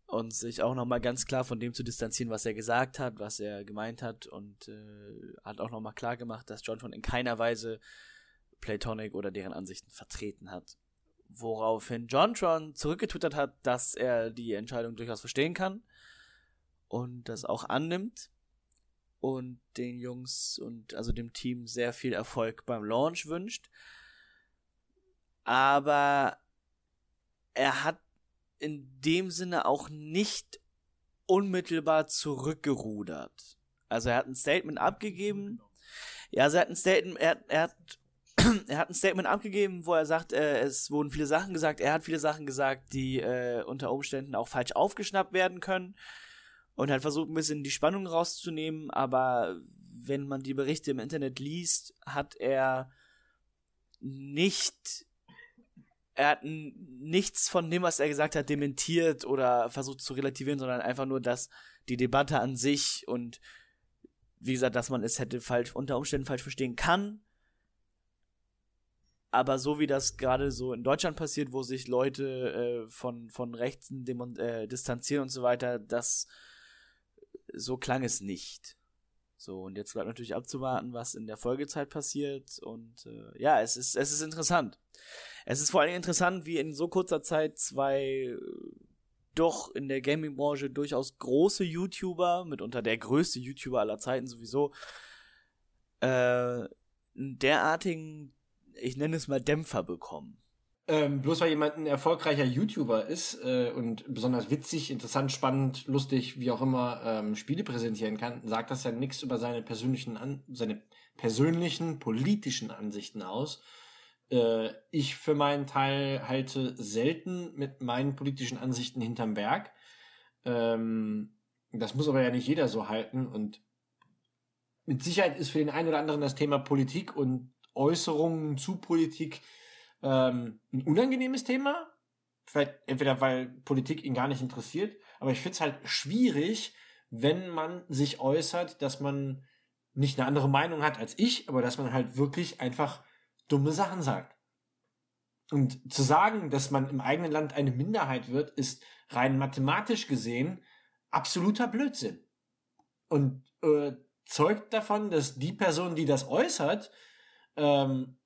und sich auch nochmal ganz klar von dem zu distanzieren, was er gesagt hat, was er gemeint hat und äh, hat auch nochmal klar gemacht, dass Jontron in keiner Weise Playtonic oder deren Ansichten vertreten hat. Woraufhin Jontron zurückgetwittert hat, dass er die Entscheidung durchaus verstehen kann und das auch annimmt und den Jungs und also dem Team sehr viel Erfolg beim Launch wünscht. Aber er hat in dem Sinne auch nicht unmittelbar zurückgerudert. Also er hat ein Statement abgegeben. Ja, also er hat ein Statement, er, er hat er hat ein Statement abgegeben, wo er sagt, äh, es wurden viele Sachen gesagt. Er hat viele Sachen gesagt, die äh, unter Umständen auch falsch aufgeschnappt werden können und hat versucht ein bisschen die Spannung rauszunehmen, aber wenn man die Berichte im Internet liest, hat er nicht er hat nichts von dem, was er gesagt hat, dementiert oder versucht zu relativieren, sondern einfach nur, dass die Debatte an sich und wie gesagt, dass man es hätte falsch unter Umständen falsch verstehen kann. Aber so wie das gerade so in Deutschland passiert, wo sich Leute äh, von, von Rechten äh, distanzieren und so weiter, das so klang es nicht. So, und jetzt bleibt natürlich abzuwarten, was in der Folgezeit passiert. Und äh, ja, es ist, es ist interessant. Es ist vor allem interessant, wie in so kurzer Zeit zwei äh, doch in der Gaming-Branche durchaus große YouTuber, mitunter der größte YouTuber aller Zeiten sowieso, äh, derartigen, ich nenne es mal Dämpfer bekommen. Ähm, bloß weil jemand ein erfolgreicher YouTuber ist äh, und besonders witzig, interessant, spannend, lustig, wie auch immer ähm, Spiele präsentieren kann, sagt das ja nichts über seine persönlichen, An seine persönlichen politischen Ansichten aus. Äh, ich für meinen Teil halte selten mit meinen politischen Ansichten hinterm Berg. Ähm, das muss aber ja nicht jeder so halten und mit Sicherheit ist für den einen oder anderen das Thema Politik und Äußerungen zu Politik ähm, ein unangenehmes Thema. Vielleicht entweder weil Politik ihn gar nicht interessiert, aber ich finde es halt schwierig, wenn man sich äußert, dass man nicht eine andere Meinung hat als ich, aber dass man halt wirklich einfach dumme Sachen sagt. Und zu sagen, dass man im eigenen Land eine Minderheit wird, ist rein mathematisch gesehen absoluter Blödsinn. Und äh, zeugt davon, dass die Person, die das äußert, ähm,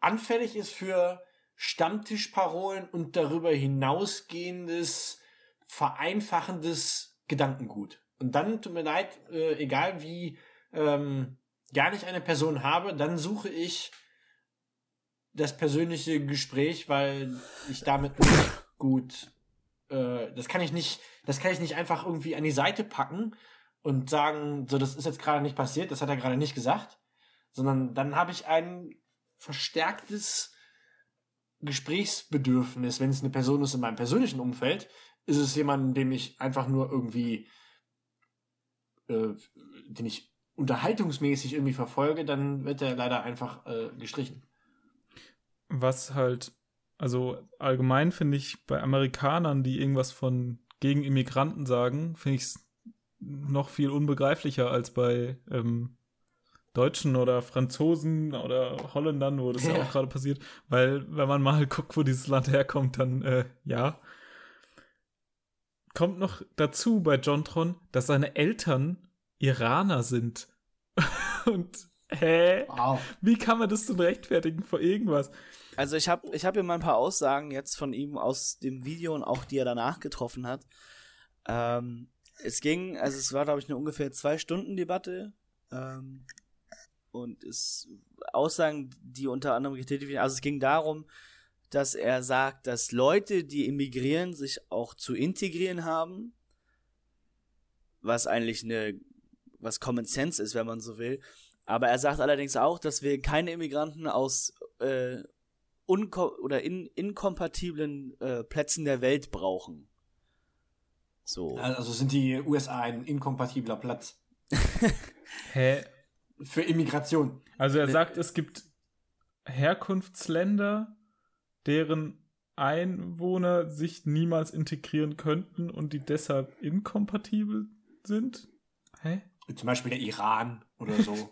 anfällig ist für, Stammtischparolen und darüber hinausgehendes, vereinfachendes Gedankengut. Und dann, tut mir leid, äh, egal wie ähm, gar nicht eine Person habe, dann suche ich das persönliche Gespräch, weil ich damit nicht gut, äh, das kann ich nicht, das kann ich nicht einfach irgendwie an die Seite packen und sagen, so, das ist jetzt gerade nicht passiert, das hat er gerade nicht gesagt, sondern dann habe ich ein verstärktes Gesprächsbedürfnis, wenn es eine Person ist in meinem persönlichen Umfeld, ist es jemand, dem ich einfach nur irgendwie, äh, den ich unterhaltungsmäßig irgendwie verfolge, dann wird er leider einfach äh, gestrichen. Was halt, also allgemein finde ich bei Amerikanern, die irgendwas von gegen Immigranten sagen, finde ich es noch viel unbegreiflicher als bei ähm, Deutschen oder Franzosen oder Holländern, wo das ja, ja auch gerade passiert. Weil, wenn man mal guckt, wo dieses Land herkommt, dann äh, ja. Kommt noch dazu bei Jontron, dass seine Eltern Iraner sind. Und hä? Wow. Wie kann man das denn rechtfertigen vor irgendwas? Also ich habe ich hab hier mal ein paar Aussagen jetzt von ihm aus dem Video und auch die er danach getroffen hat. Ähm, es ging, also es war glaube ich eine ungefähr zwei Stunden Debatte ähm, und es Aussagen, die unter anderem getätigt werden. Also es ging darum, dass er sagt, dass Leute, die immigrieren, sich auch zu integrieren haben, was eigentlich eine was Common Sense ist, wenn man so will. Aber er sagt allerdings auch, dass wir keine Immigranten aus äh, oder in inkompatiblen äh, Plätzen der Welt brauchen. So. Also sind die USA ein inkompatibler Platz. Hä? Für Immigration. Also er sagt, es gibt Herkunftsländer, deren Einwohner sich niemals integrieren könnten und die deshalb inkompatibel sind? Hä? Zum Beispiel der Iran oder so.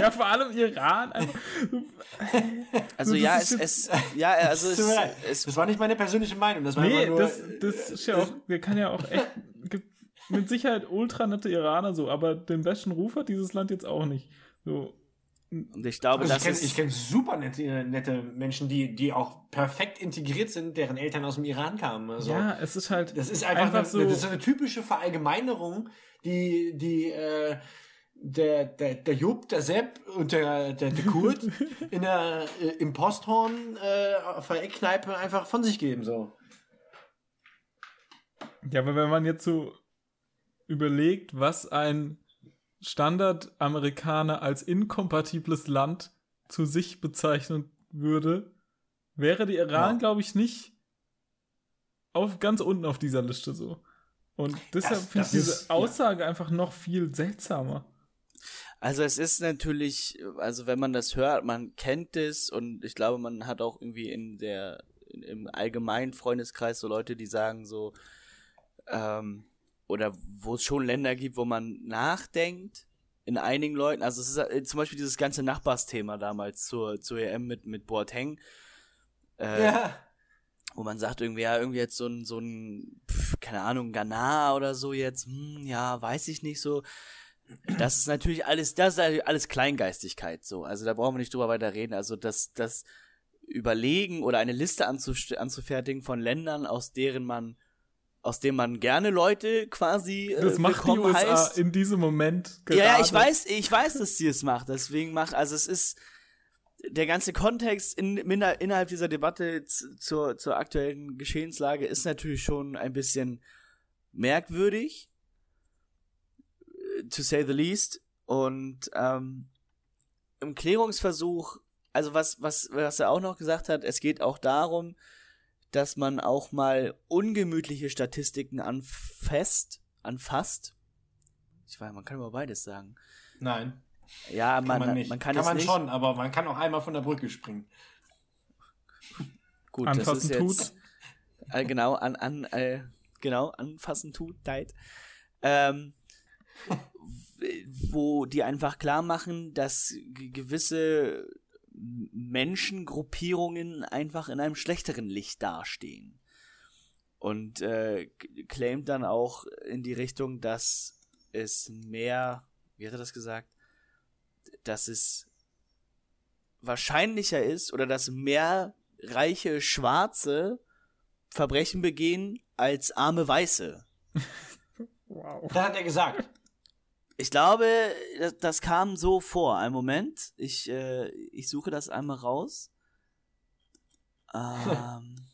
ja, vor allem Iran. Also ja, es, es, ja, also es, es, das war nicht meine persönliche Meinung. Das war nee, nur, das, das ist ja auch, wir kann ja auch echt, gibt mit Sicherheit ultra nette Iraner so, aber den besten Ruf hat dieses Land jetzt auch nicht. So. Und ich glaube, also das ich kenne kenn super nette, nette Menschen, die, die auch perfekt integriert sind, deren Eltern aus dem Iran kamen. Also, ja, es ist halt. Das ist einfach, einfach eine, so. Das ist eine typische Verallgemeinerung, die, die, äh, der, der, der Jupp, der Sepp und der, der, der Kurt in der, äh, im Posthorn äh, auf der Eckkneipe einfach von sich geben, so. Ja, aber wenn man jetzt so überlegt, was ein Standardamerikaner als inkompatibles Land zu sich bezeichnen würde, wäre die Iran, ja. glaube ich, nicht auf ganz unten auf dieser Liste so. Und deshalb finde ich diese ist, Aussage ja. einfach noch viel seltsamer. Also es ist natürlich, also wenn man das hört, man kennt es und ich glaube, man hat auch irgendwie in der in, im allgemeinen Freundeskreis so Leute, die sagen so, ähm, oder wo es schon Länder gibt, wo man nachdenkt in einigen Leuten. Also es ist äh, zum Beispiel dieses ganze Nachbarsthema damals zur, zur EM mit, mit Boateng. Äh, ja. Wo man sagt irgendwie, ja, irgendwie jetzt so ein, so ein, pf, keine Ahnung, Ghana oder so jetzt, hm, ja, weiß ich nicht so. Das ist natürlich alles, das ist alles Kleingeistigkeit so. Also da brauchen wir nicht drüber weiter reden. Also das, das Überlegen oder eine Liste anzufertigen von Ländern, aus deren man aus dem man gerne Leute quasi äh, das macht die USA heißt. in diesem Moment gerade. Ja, ja, ich weiß, ich weiß, dass sie es macht. Deswegen macht, also es ist der ganze Kontext in, innerhalb dieser Debatte zur, zur aktuellen Geschehenslage ist natürlich schon ein bisschen merkwürdig, to say the least. Und ähm, im Klärungsversuch, also was, was, was er auch noch gesagt hat, es geht auch darum, dass man auch mal ungemütliche Statistiken anfasst, anfasst. Ich weiß, man kann über beides sagen. Nein. Ja, man, kann man, nicht. man kann, kann es man nicht. schon, aber man kann auch einmal von der Brücke springen. Gut, anfassen das ist jetzt, tut. Äh, genau, an, an, äh, genau, anfassen tut, deit. Ähm, wo die einfach klar machen, dass gewisse Menschengruppierungen einfach in einem schlechteren Licht dastehen. Und äh, claimt dann auch in die Richtung, dass es mehr, wie hat er das gesagt, dass es wahrscheinlicher ist oder dass mehr reiche Schwarze Verbrechen begehen als arme Weiße. Wow. Das hat er gesagt. Ich glaube, das, das kam so vor. Ein Moment, ich, äh, ich suche das einmal raus. Ähm,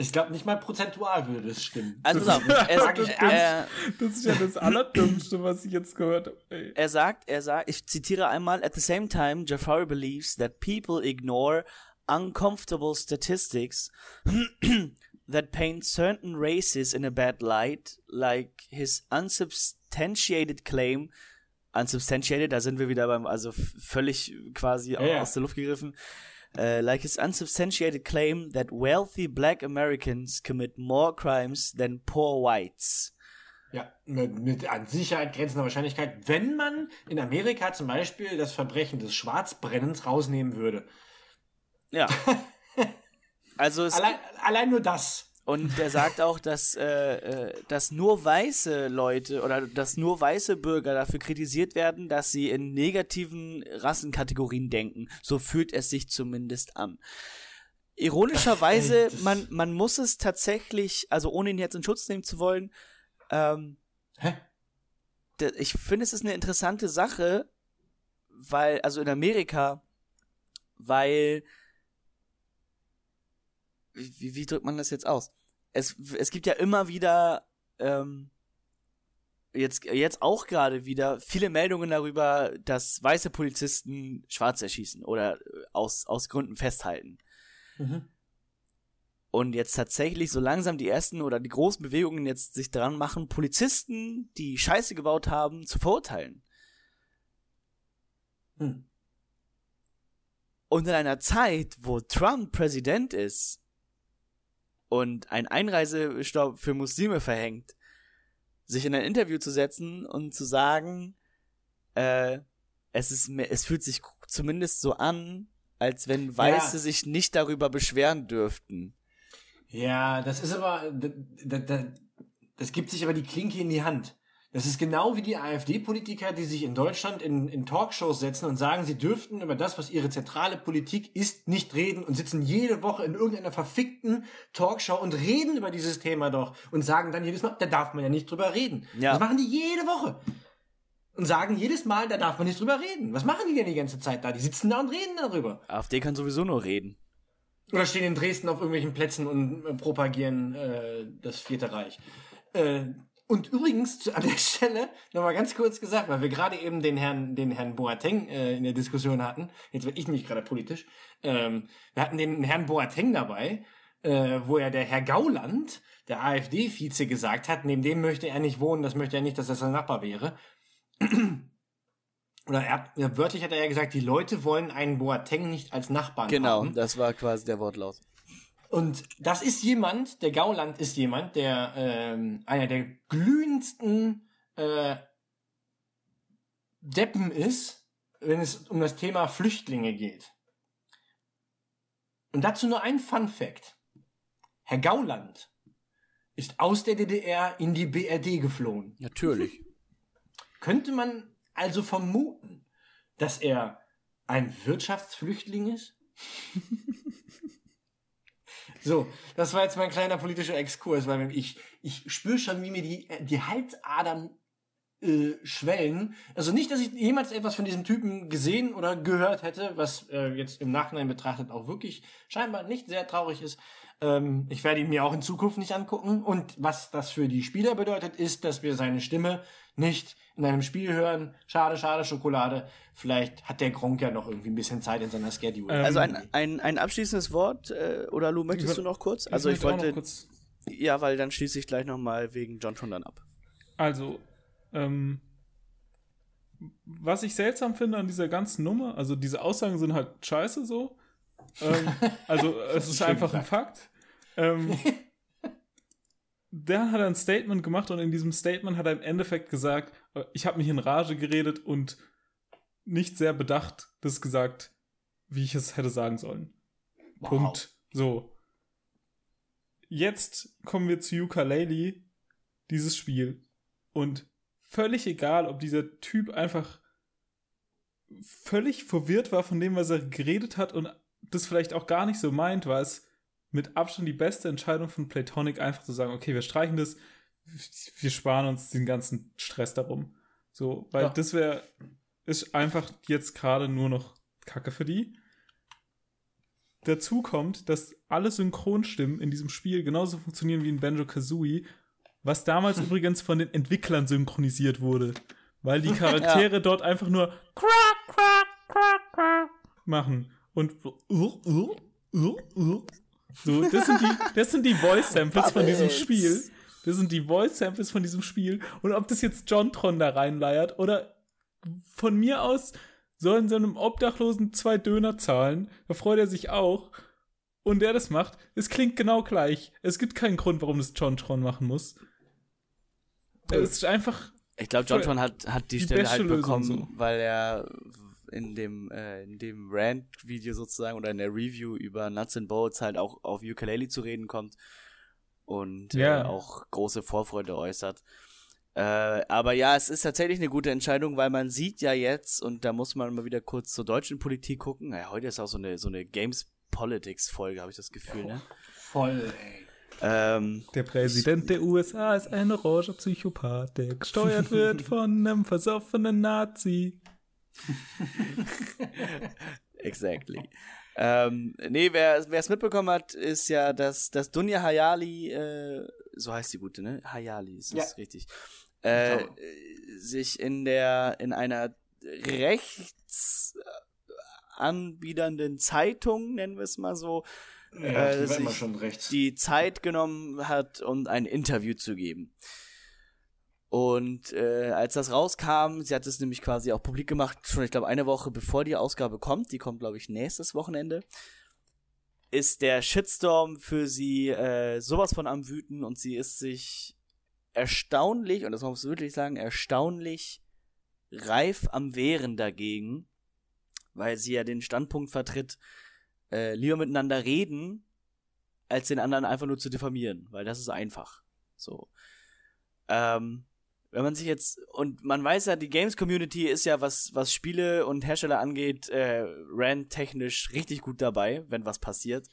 Ich glaube, nicht mal prozentual würde es stimmen. also pass auf, er, Das er, Das ist ja das Allerdümmste, was ich jetzt gehört habe. ey. er sagt, er sagt, ich zitiere einmal, at the same time, Jafari believes that people ignore uncomfortable statistics that paint certain races in a bad light, like his unsubstantiated claim, unsubstantiated, da sind wir wieder beim, also völlig quasi ja. aus der Luft gegriffen, uh, like his unsubstantiated claim that wealthy black Americans commit more crimes than poor whites. Ja, mit, mit an Sicherheit grenzender Wahrscheinlichkeit, wenn man in Amerika zum Beispiel das Verbrechen des Schwarzbrennens rausnehmen würde. Ja. Also Allein, allein nur das. Und er sagt auch, dass, äh, äh, dass nur weiße Leute oder dass nur weiße Bürger dafür kritisiert werden, dass sie in negativen Rassenkategorien denken. So fühlt es sich zumindest an. Ironischerweise, das- man, man muss es tatsächlich, also ohne ihn jetzt in Schutz nehmen zu wollen, ähm, Hä? ich finde, es ist eine interessante Sache, weil, also in Amerika, weil, wie, wie drückt man das jetzt aus? Es, es gibt ja immer wieder, ähm, jetzt, jetzt auch gerade wieder viele Meldungen darüber, dass weiße Polizisten Schwarze erschießen oder äh, aus, aus Gründen festhalten. Mhm. Und jetzt tatsächlich so langsam die ersten oder die großen Bewegungen jetzt sich dran machen, Polizisten, die Scheiße gebaut haben, zu verurteilen. Hm. Und in einer Zeit, wo Trump Präsident ist und ein Einreisestopp für Muslime verhängt, sich in ein Interview zu setzen und zu sagen, äh, es ist, es fühlt sich zumindest so an, als wenn Weiße sich nicht darüber beschweren dürften. Ja, das ist aber, da, da, da, das gibt sich aber die Klinke in die Hand. Das ist genau wie die AfD-Politiker, die sich in Deutschland in, in Talkshows setzen und sagen, sie dürften über das, was ihre zentrale Politik ist, nicht reden und sitzen jede Woche in irgendeiner verfickten Talkshow und reden über dieses Thema doch und sagen dann jedes Mal, da darf man ja nicht drüber reden. Ja. Das machen die jede Woche. Und sagen jedes Mal, da darf man nicht drüber reden. Was machen die denn die ganze Zeit da? Die sitzen da und reden darüber. AfD kann sowieso nur reden. Oder stehen in Dresden auf irgendwelchen Plätzen und äh, propagieren äh, das Vierte Reich. Äh, und übrigens zu, an der Stelle nochmal ganz kurz gesagt, weil wir gerade eben den Herrn, den Herrn Boateng äh, in der Diskussion hatten. Jetzt werde ich mich gerade politisch. Ähm, wir hatten den Herrn Boateng dabei, äh, wo ja der Herr Gauland, der AfD-Vize, gesagt hat, neben dem möchte er nicht wohnen, das möchte er nicht, dass das sein Nachbar wäre. Oder er wörtlich hat er ja gesagt, die Leute wollen einen Boateng nicht als Nachbarn Genau, haben. das war quasi der Wortlaut. Und das ist jemand, der Gauland ist jemand, der ähm, einer der glühendsten äh, Deppen ist, wenn es um das Thema Flüchtlinge geht. Und dazu nur ein Fun Fact. Herr Gauland ist aus der DDR in die BRD geflohen. Natürlich. Könnte man also vermuten, dass er ein Wirtschaftsflüchtling ist? so, das war jetzt mein kleiner politischer Exkurs, weil ich, ich spüre schon, wie mir die, die Halsadern äh, schwellen. Also nicht, dass ich jemals etwas von diesem Typen gesehen oder gehört hätte, was äh, jetzt im Nachhinein betrachtet auch wirklich scheinbar nicht sehr traurig ist. Ähm, ich werde ihn mir auch in Zukunft nicht angucken. Und was das für die Spieler bedeutet, ist, dass wir seine Stimme nicht in einem Spiel hören. Schade, schade, Schokolade. Vielleicht hat der Gronk ja noch irgendwie ein bisschen Zeit in seiner Schedule. Ähm, Also ein, ein, ein abschließendes Wort, äh, oder Lu, möchtest Ich du noch kurz? Also ich noch wollte, kurz ja, weil dann schließe ich gleich nochmal wegen John schon dann ab. Also, ähm, was ich seltsam finde an dieser ganzen Nummer, also diese Aussagen sind halt scheiße so. Ähm, also es ist schön einfach ein gesagt. Fakt. Ähm, der hat ein Statement gemacht und in diesem Statement hat er im Endeffekt gesagt, äh, ich habe mich in Rage geredet und nicht sehr bedacht das gesagt, wie ich es hätte sagen sollen. Wow. Punkt. So. Jetzt kommen wir zu Ukulele, dieses Spiel. Und völlig egal, ob dieser Typ einfach völlig verwirrt war von dem, was er geredet hat und das vielleicht auch gar nicht so meint, war es mit Abstand die beste Entscheidung von Platonic, einfach zu sagen, okay, wir streichen das, wir sparen uns den ganzen Stress darum. So, weil Ja. das wäre, ist einfach jetzt gerade nur noch Kacke für die. Dazu kommt, dass alle Synchronstimmen in diesem Spiel genauso funktionieren wie in Banjo Kazooie, was damals übrigens von den Entwicklern synchronisiert wurde. Weil die Charaktere dort einfach nur machen. Und so, das sind die, das sind die Voice-Samples von diesem. Spiel. Das sind die Voice-Samples von diesem Spiel. Und ob das jetzt John Tron da reinleiert oder von mir aus sollen so einem Obdachlosen zwei Döner zahlen, da freut er sich auch. Und der das macht, es klingt genau gleich. Es gibt keinen Grund, warum das John Tron machen muss. Es ist einfach, Ich glaube, Jontron hat, hat die, Die Stelle halt bekommen, so. weil er in dem, äh, in dem Rant-Video sozusagen oder in der Review über Nuts and Bolts halt auch auf Ukulele zu reden kommt und Ja. äh, auch große Vorfreude äußert. Äh, aber ja, es ist tatsächlich eine gute Entscheidung, weil man sieht ja jetzt, und da muss man mal wieder kurz zur deutschen Politik gucken. Ja, heute ist auch so eine, so eine Games Politics-Folge, habe ich das Gefühl, ne? Voll, ey. Ähm, der Präsident der USA ist ein oranger Psychopath, der gesteuert wird von einem versoffenen Nazi. Exactly. ähm, nee, wer es mitbekommen hat, ist ja, dass, dass Dunja Hayali, äh, so heißt die gute, ne? Hayali, ist das Ja. richtig. Äh, glaube. sich in der, in einer rechts anbiedernden Zeitung, nennen wir es mal so, Ja, Äh, die die Zeit genommen hat, um ein Interview zu geben. Und äh, als das rauskam, sie hat es nämlich quasi auch publik gemacht, schon ich glaube eine Woche bevor die Ausgabe kommt, die kommt glaube ich nächstes Wochenende, ist der Shitstorm für sie äh, sowas von am wüten und sie ist sich erstaunlich, und das muss man wirklich sagen, erstaunlich reif am Wehren dagegen, weil sie ja den Standpunkt vertritt, äh, lieber miteinander reden, als den anderen einfach nur zu diffamieren, weil das ist einfach. So. Ähm, wenn man sich jetzt, und man weiß ja, die Games-Community ist ja, was, was Spiele und Hersteller angeht, äh, rant-technisch richtig gut dabei, wenn was passiert.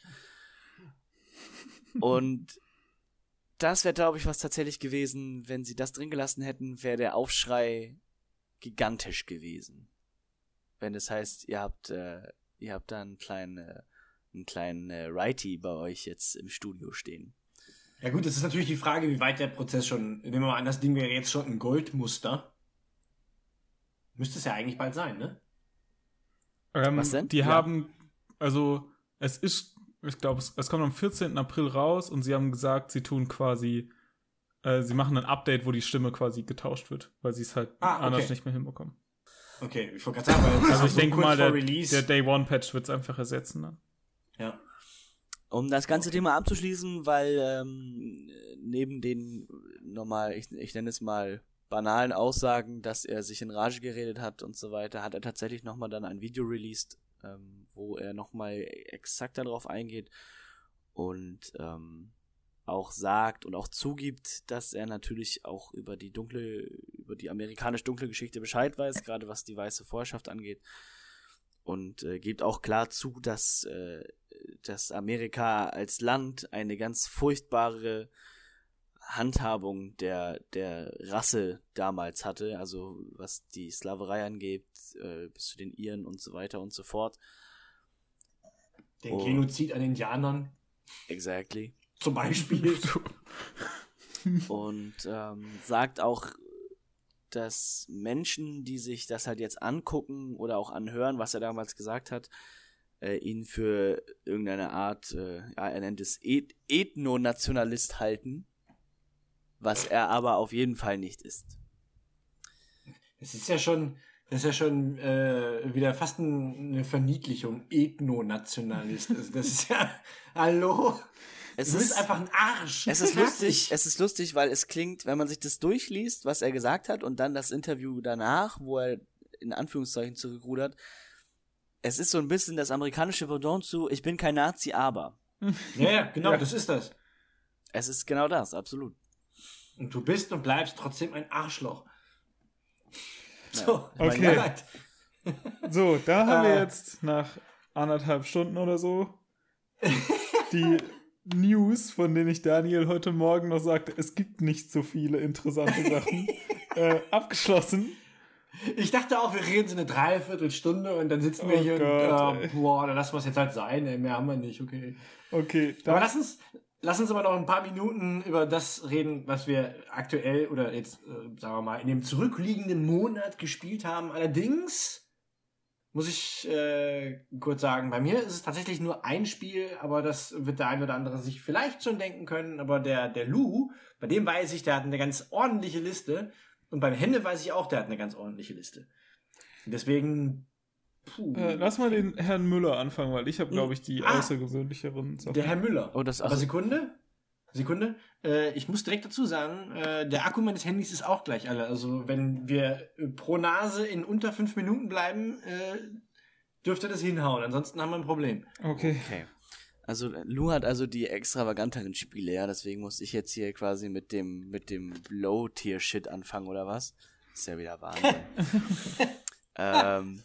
Und das wäre, glaube ich, was tatsächlich gewesen, wenn sie das drin gelassen hätten, wäre der Aufschrei gigantisch gewesen. Wenn es heißt, ihr habt, äh, ihr habt da einen kleinen, äh, einen kleinen äh, Righty bei euch jetzt im Studio stehen. Ja gut, das ist natürlich die Frage, wie weit der Prozess schon, nehmen wir mal an, das Ding wäre jetzt schon ein Goldmuster. Müsste es ja eigentlich bald sein, ne? Ähm, Was denn? Die Ja. haben, also es ist, ich glaube, es, es kommt am 14. April raus und sie haben gesagt, sie tun quasi, äh, sie machen ein Update, wo die Stimme quasi getauscht wird, weil sie es halt Ah, okay. anders nicht mehr hinbekommen. Okay, ich wollte gerade sagen, weil Also ich so denke kurz mal, der, der Day One Patch wird es einfach ersetzen. Ne? ja. Um das ganze Thema abzuschließen, weil ähm, neben den normal, ich, ich nenne es mal banalen Aussagen, dass er sich in Rage geredet hat und so weiter, hat er tatsächlich nochmal dann ein Video released, ähm, wo er nochmal exakt darauf eingeht und ähm, auch sagt und auch zugibt, dass er natürlich auch über die dunkle, über die amerikanisch dunkle Geschichte Bescheid weiß, gerade was die weiße Vorherrschaft angeht. Und äh, gibt auch klar zu, dass, äh, dass Amerika als Land eine ganz furchtbare Handhabung der, der Rasse damals hatte, also was die Sklaverei angeht, äh, bis zu den Iren und so weiter und so fort. Den Oh. Genozid an Indianern Exactly. zum Beispiel. und ähm, sagt auch, dass Menschen, die sich das halt jetzt angucken oder auch anhören, was er damals gesagt hat, äh, ihn für irgendeine Art, äh, ja, er nennt es Et Ethnonationalist halten, was er aber auf jeden Fall nicht ist. Das ist ja schon, das ist ja schon äh, wieder fast ein, eine Verniedlichung. Ethnonationalist. Also das ist ja, hallo? Es du bist ist einfach ein Arsch. Es ist lustig, es ist lustig, weil es klingt, wenn man sich das durchliest, was er gesagt hat und dann das Interview danach, wo er in Anführungszeichen zurückrudert, es ist so ein bisschen das amerikanische Pendant zu, ich bin kein Nazi, aber. Ja, ja, genau, Ja. das ist das. Es ist genau das, absolut. Und du bist und bleibst trotzdem ein Arschloch. Ja. So, Okay. So, da haben wir Ah. jetzt nach anderthalb Stunden oder so die News, von denen ich Daniel heute Morgen noch sagte, es gibt nicht so viele interessante Sachen, äh, abgeschlossen. Ich dachte auch, wir reden so eine Dreiviertelstunde und dann sitzen wir Oh hier Gott, und äh, boah, dann lassen wir es jetzt halt sein, ey, mehr haben wir nicht, okay. Okay, Aber dann, lass uns, lass uns aber noch ein paar Minuten über das reden, was wir aktuell oder jetzt, äh, sagen wir mal, in dem zurückliegenden Monat gespielt haben. Allerdings muss ich äh, kurz sagen, bei mir ist es tatsächlich nur ein Spiel, aber das wird der ein oder andere sich vielleicht schon denken können. Aber der, der Lou, bei dem weiß ich, der hat eine ganz ordentliche Liste. Und beim Hände weiß ich auch, der hat eine ganz ordentliche Liste. Deswegen, puh. äh, lass mal den Herrn Müller anfangen, weil ich habe, glaube ich, die Ah. außergewöhnlicheren Sachen. Der Herr Müller. Oh, das Aber also, Sekunde. Sekunde. Äh, ich muss direkt dazu sagen, äh, der Akku meines Handys ist auch gleich alle. Also wenn wir pro Nase in unter fünf Minuten bleiben, äh, dürfte das hinhauen. Ansonsten haben wir ein Problem. Okay. okay. Also Lou hat also die extravaganteren Spiele, ja, deswegen muss ich jetzt hier quasi mit dem mit dem Low-Tier-Shit anfangen oder was? Ist ja wieder Wahnsinn. ähm,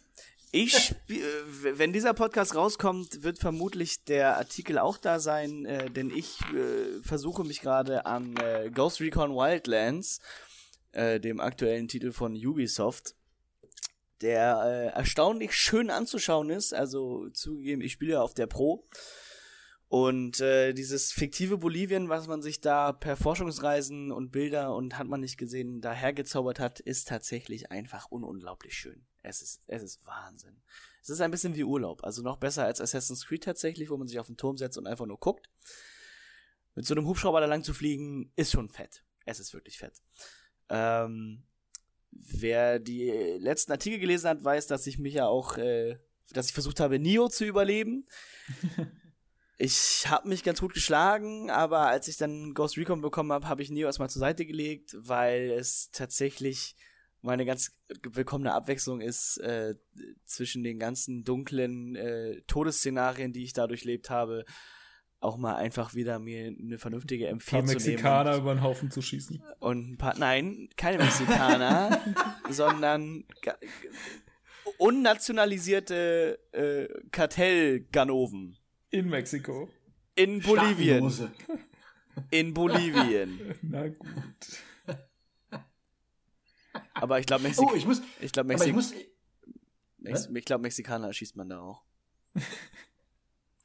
ich wenn dieser Podcast rauskommt, wird vermutlich der Artikel auch da sein, äh, denn ich äh, versuche mich gerade an äh, Ghost Recon Wildlands, äh, dem aktuellen Titel von Ubisoft, der äh, erstaunlich schön anzuschauen ist. Also zugegeben, ich spiele ja auf der Pro. Und äh, dieses fiktive Bolivien, was man sich da per Forschungsreisen und Bilder und hat man nicht gesehen, dahergezaubert hat, ist tatsächlich einfach ununglaublich schön. Es ist, es ist Wahnsinn. Es ist ein bisschen wie Urlaub, also noch besser als Assassin's Creed tatsächlich, wo man sich auf den Turm setzt und einfach nur guckt. Mit so einem Hubschrauber da lang zu fliegen, ist schon fett. Es ist wirklich fett. Ähm, wer die letzten Artikel gelesen hat, weiß, dass ich mich ja auch, äh, dass ich versucht habe, Nio zu überleben. Ich habe mich ganz gut geschlagen, aber als ich dann Ghost Recon bekommen habe, habe ich Neo erstmal zur Seite gelegt, weil es tatsächlich meine ganz willkommene Abwechslung ist äh, zwischen den ganzen dunklen äh, Todesszenarien, die ich da durchlebt habe, auch mal einfach wieder mir eine vernünftige Ein M4 paar zu nehmen. Mexikaner über den Haufen zu schießen. Und ein paar, nein, keine Mexikaner, sondern unnationalisierte äh, Kartellganoven In Mexiko. in Bolivien. In Bolivien. Na gut. Aber ich glaube, Mexik Oh, ich muss, ich glaub, aber ich Mexik muss, Mex ich glaub, Mexikaner erschießt man da auch.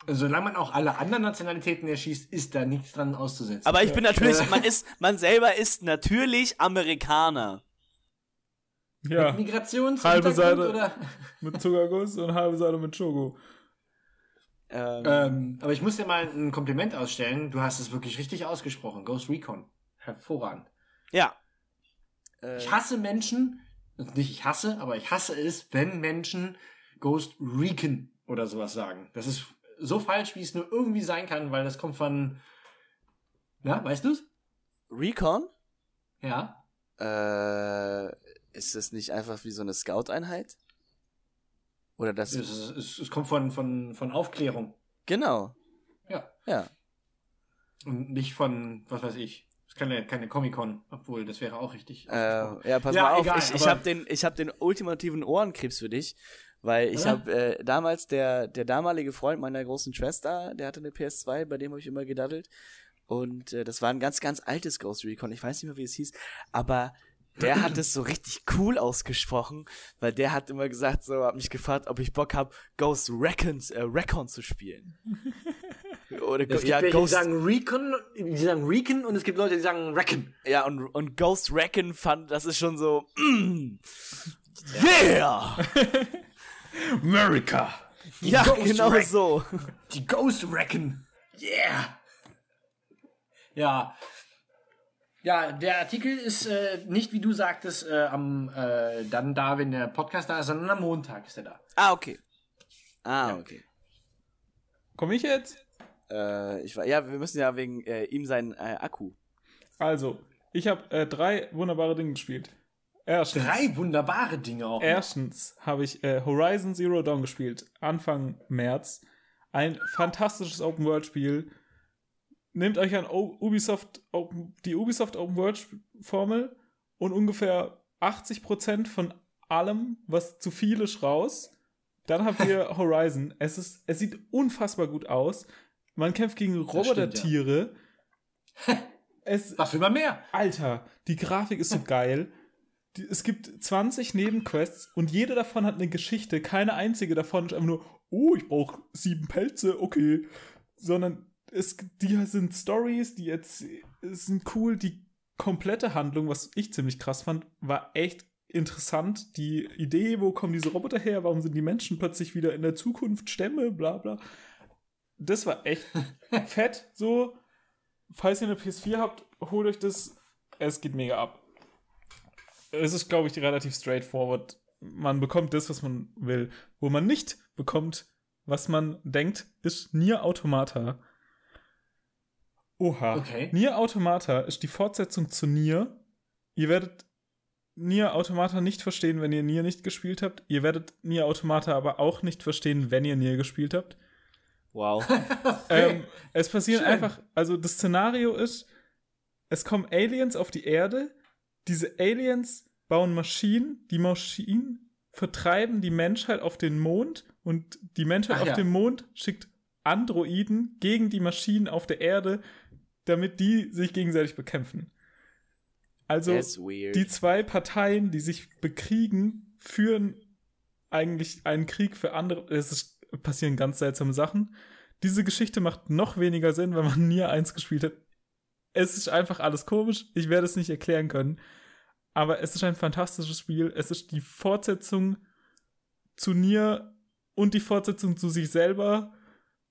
solange man auch alle anderen Nationalitäten erschießt, ist da nichts dran auszusetzen. Aber ich bin natürlich, man ist, man selber ist natürlich Amerikaner. Ja, Migrations Halbe Seite. oder? mit Zuckerguss und halbe Seite mit Chogo. Ähm, Ähm, aber ich muss dir mal ein Kompliment ausstellen. Du hast es wirklich richtig ausgesprochen. Ghost Recon. Hervorragend. ja. Äh, Ich hasse Menschen, nicht ich hasse, aber ich hasse es, wenn Menschen Ghost Recon oder sowas sagen. Das ist so falsch, wie es nur irgendwie sein kann, weil das kommt von, na, weißt du's? Recon? Ja. Äh, ist das nicht einfach wie so eine Scout-Einheit? Oder das? Es, ist- es, es kommt von, von, von Aufklärung. Genau. Ja. Ja. Und nicht von, was weiß ich. Keine, keine Comic-Con, obwohl das wäre auch richtig. Äh, ja, pass Ja, mal auf, egal, ich, ich habe den, ich hab den ultimativen Ohrenkrebs für dich, weil ich Ja? habe äh, damals der der damalige Freund meiner großen Schwester, der hatte eine PS2, bei dem habe ich immer gedaddelt und äh, das war ein ganz ganz altes Ghost Recon, ich weiß nicht mehr wie es hieß, aber der hat es so richtig cool ausgesprochen, weil der hat immer gesagt, so hat mich gefragt, ob ich Bock hab, Ghost Recons, äh, Recon zu spielen. Oder Es gibt ja, welche, die Ghost, sagen Recon, die sagen Recon und es gibt Leute, die sagen Reckon. Ja, und, und Ghost Recon fand, das ist schon so, mm, yeah! America! Ja, Ghost genau Recon. so. Die Ghost Reckon. Yeah. Ja. Ja, der Artikel ist äh, nicht, wie du sagtest, äh, am äh, dann da, wenn der Podcast da ist, sondern am Montag ist er da. Ah, okay. Ah, okay. Komm ich jetzt? Äh, ich war, ja, wir müssen ja wegen äh, ihm seinen äh, Akku. Also, ich habe äh, drei wunderbare Dinge gespielt. Erstens, Drei wunderbare Dinge auch. erstens habe ich äh, Horizon Zero Dawn gespielt, Anfang März. Ein fantastisches Open-World-Spiel. Nehmt euch an O- Ubisoft Open, die Ubisoft Open-World-Formel und ungefähr 80% von allem, was zu viel ist, raus. Dann habt ihr Horizon. Es, ist, es sieht unfassbar gut aus. Man kämpft gegen Robotertiere. es, Was will man mehr? Alter, die Grafik ist so geil. Es gibt 20 Nebenquests und jede davon hat eine Geschichte. Keine einzige davon ist einfach nur, oh, ich brauche sieben Pelze, okay. Sondern es, die sind Stories, die jetzt sind cool. Die komplette Handlung, was ich ziemlich krass fand, war echt interessant. Die Idee, wo kommen diese Roboter her? Warum sind die Menschen plötzlich wieder in der Zukunft Stämme? Bla bla. Das war echt fett. So, falls ihr eine PS4 habt, holt euch das. Es geht mega ab. Es ist, glaube ich, relativ straightforward. Man bekommt das, was man will. Wo man nicht bekommt, was man denkt, ist Nier Automata. Oha. Okay. Nier Automata ist die Fortsetzung zu Nier. Ihr werdet Nier Automata nicht verstehen, wenn ihr Nier nicht gespielt habt. Ihr werdet Nier Automata aber auch nicht verstehen, wenn ihr Nier gespielt habt. Wow. Ähm, es passieren Schön. einfach, also das Szenario ist, es kommen Aliens auf die Erde, diese Aliens bauen Maschinen, die Maschinen vertreiben die Menschheit auf den Mond und die Menschheit Ach auf ja. dem Mond schickt Androiden gegen die Maschinen auf der Erde, damit die sich gegenseitig bekämpfen. Also die zwei Parteien, die sich bekriegen, führen eigentlich einen Krieg für andere. Es ist, passieren ganz seltsame Sachen. Diese Geschichte macht noch weniger Sinn, wenn man Nier 1 gespielt hat. Es ist einfach alles komisch. Ich werde es nicht erklären können. Aber es ist ein fantastisches Spiel. Es ist die Fortsetzung zu Nier und die Fortsetzung zu sich selber.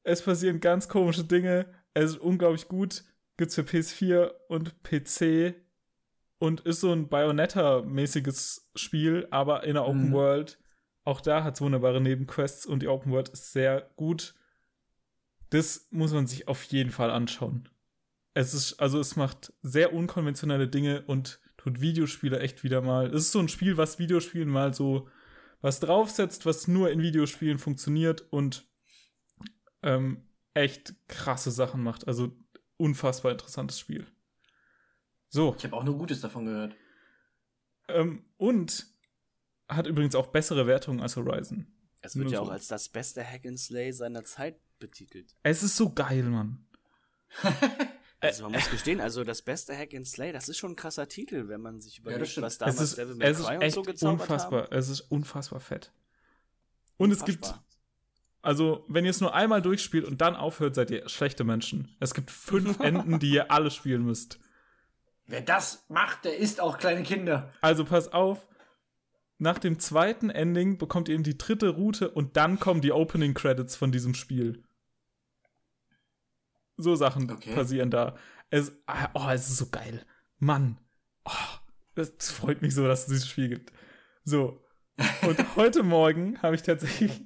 Es passieren ganz komische Dinge. Es ist unglaublich gut. Gibt's für PS4 und PC und ist so ein Bayonetta-mäßiges Spiel, aber in der Open Mhm. World. Auch da hat es wunderbare Nebenquests und die Open World ist sehr gut. Das muss man sich auf jeden Fall anschauen. Es ist, also es macht sehr unkonventionelle Dinge und tut Videospiele echt wieder mal. Es ist so ein Spiel, was Videospielen mal so was draufsetzt, was nur in Videospielen funktioniert und ähm, echt krasse Sachen macht. Also unfassbar interessantes Spiel. So. Ich habe auch nur Gutes davon gehört. Ähm, und hat übrigens auch bessere Wertungen als Horizon. Es wird Nur ja so. auch als das beste Hack and Slay seiner Zeit betitelt. Es ist so geil, Mann. Also man muss gestehen, also das beste Hack and Slay, das ist schon ein krasser Titel, wenn man sich überlegt, stimmt. was Es damals ist, Devil May es ist Cry und so gezaubert unfassbar. haben. Es ist unfassbar fett. Und es gibt, Unfassbar. also, wenn ihr es nur einmal durchspielt und dann aufhört, seid ihr schlechte Menschen. Es gibt fünf Enden, die ihr alle spielen müsst. Wer das macht, der isst auch kleine Kinder. Also pass auf. Nach dem zweiten Ending bekommt ihr eben die dritte Route und dann kommen die Opening Credits von diesem Spiel. So Sachen Okay. passieren da. Es, ah, oh, es ist so geil. Mann. Oh, das freut mich so, dass es dieses Spiel gibt. So. Und heute Morgen habe ich tatsächlich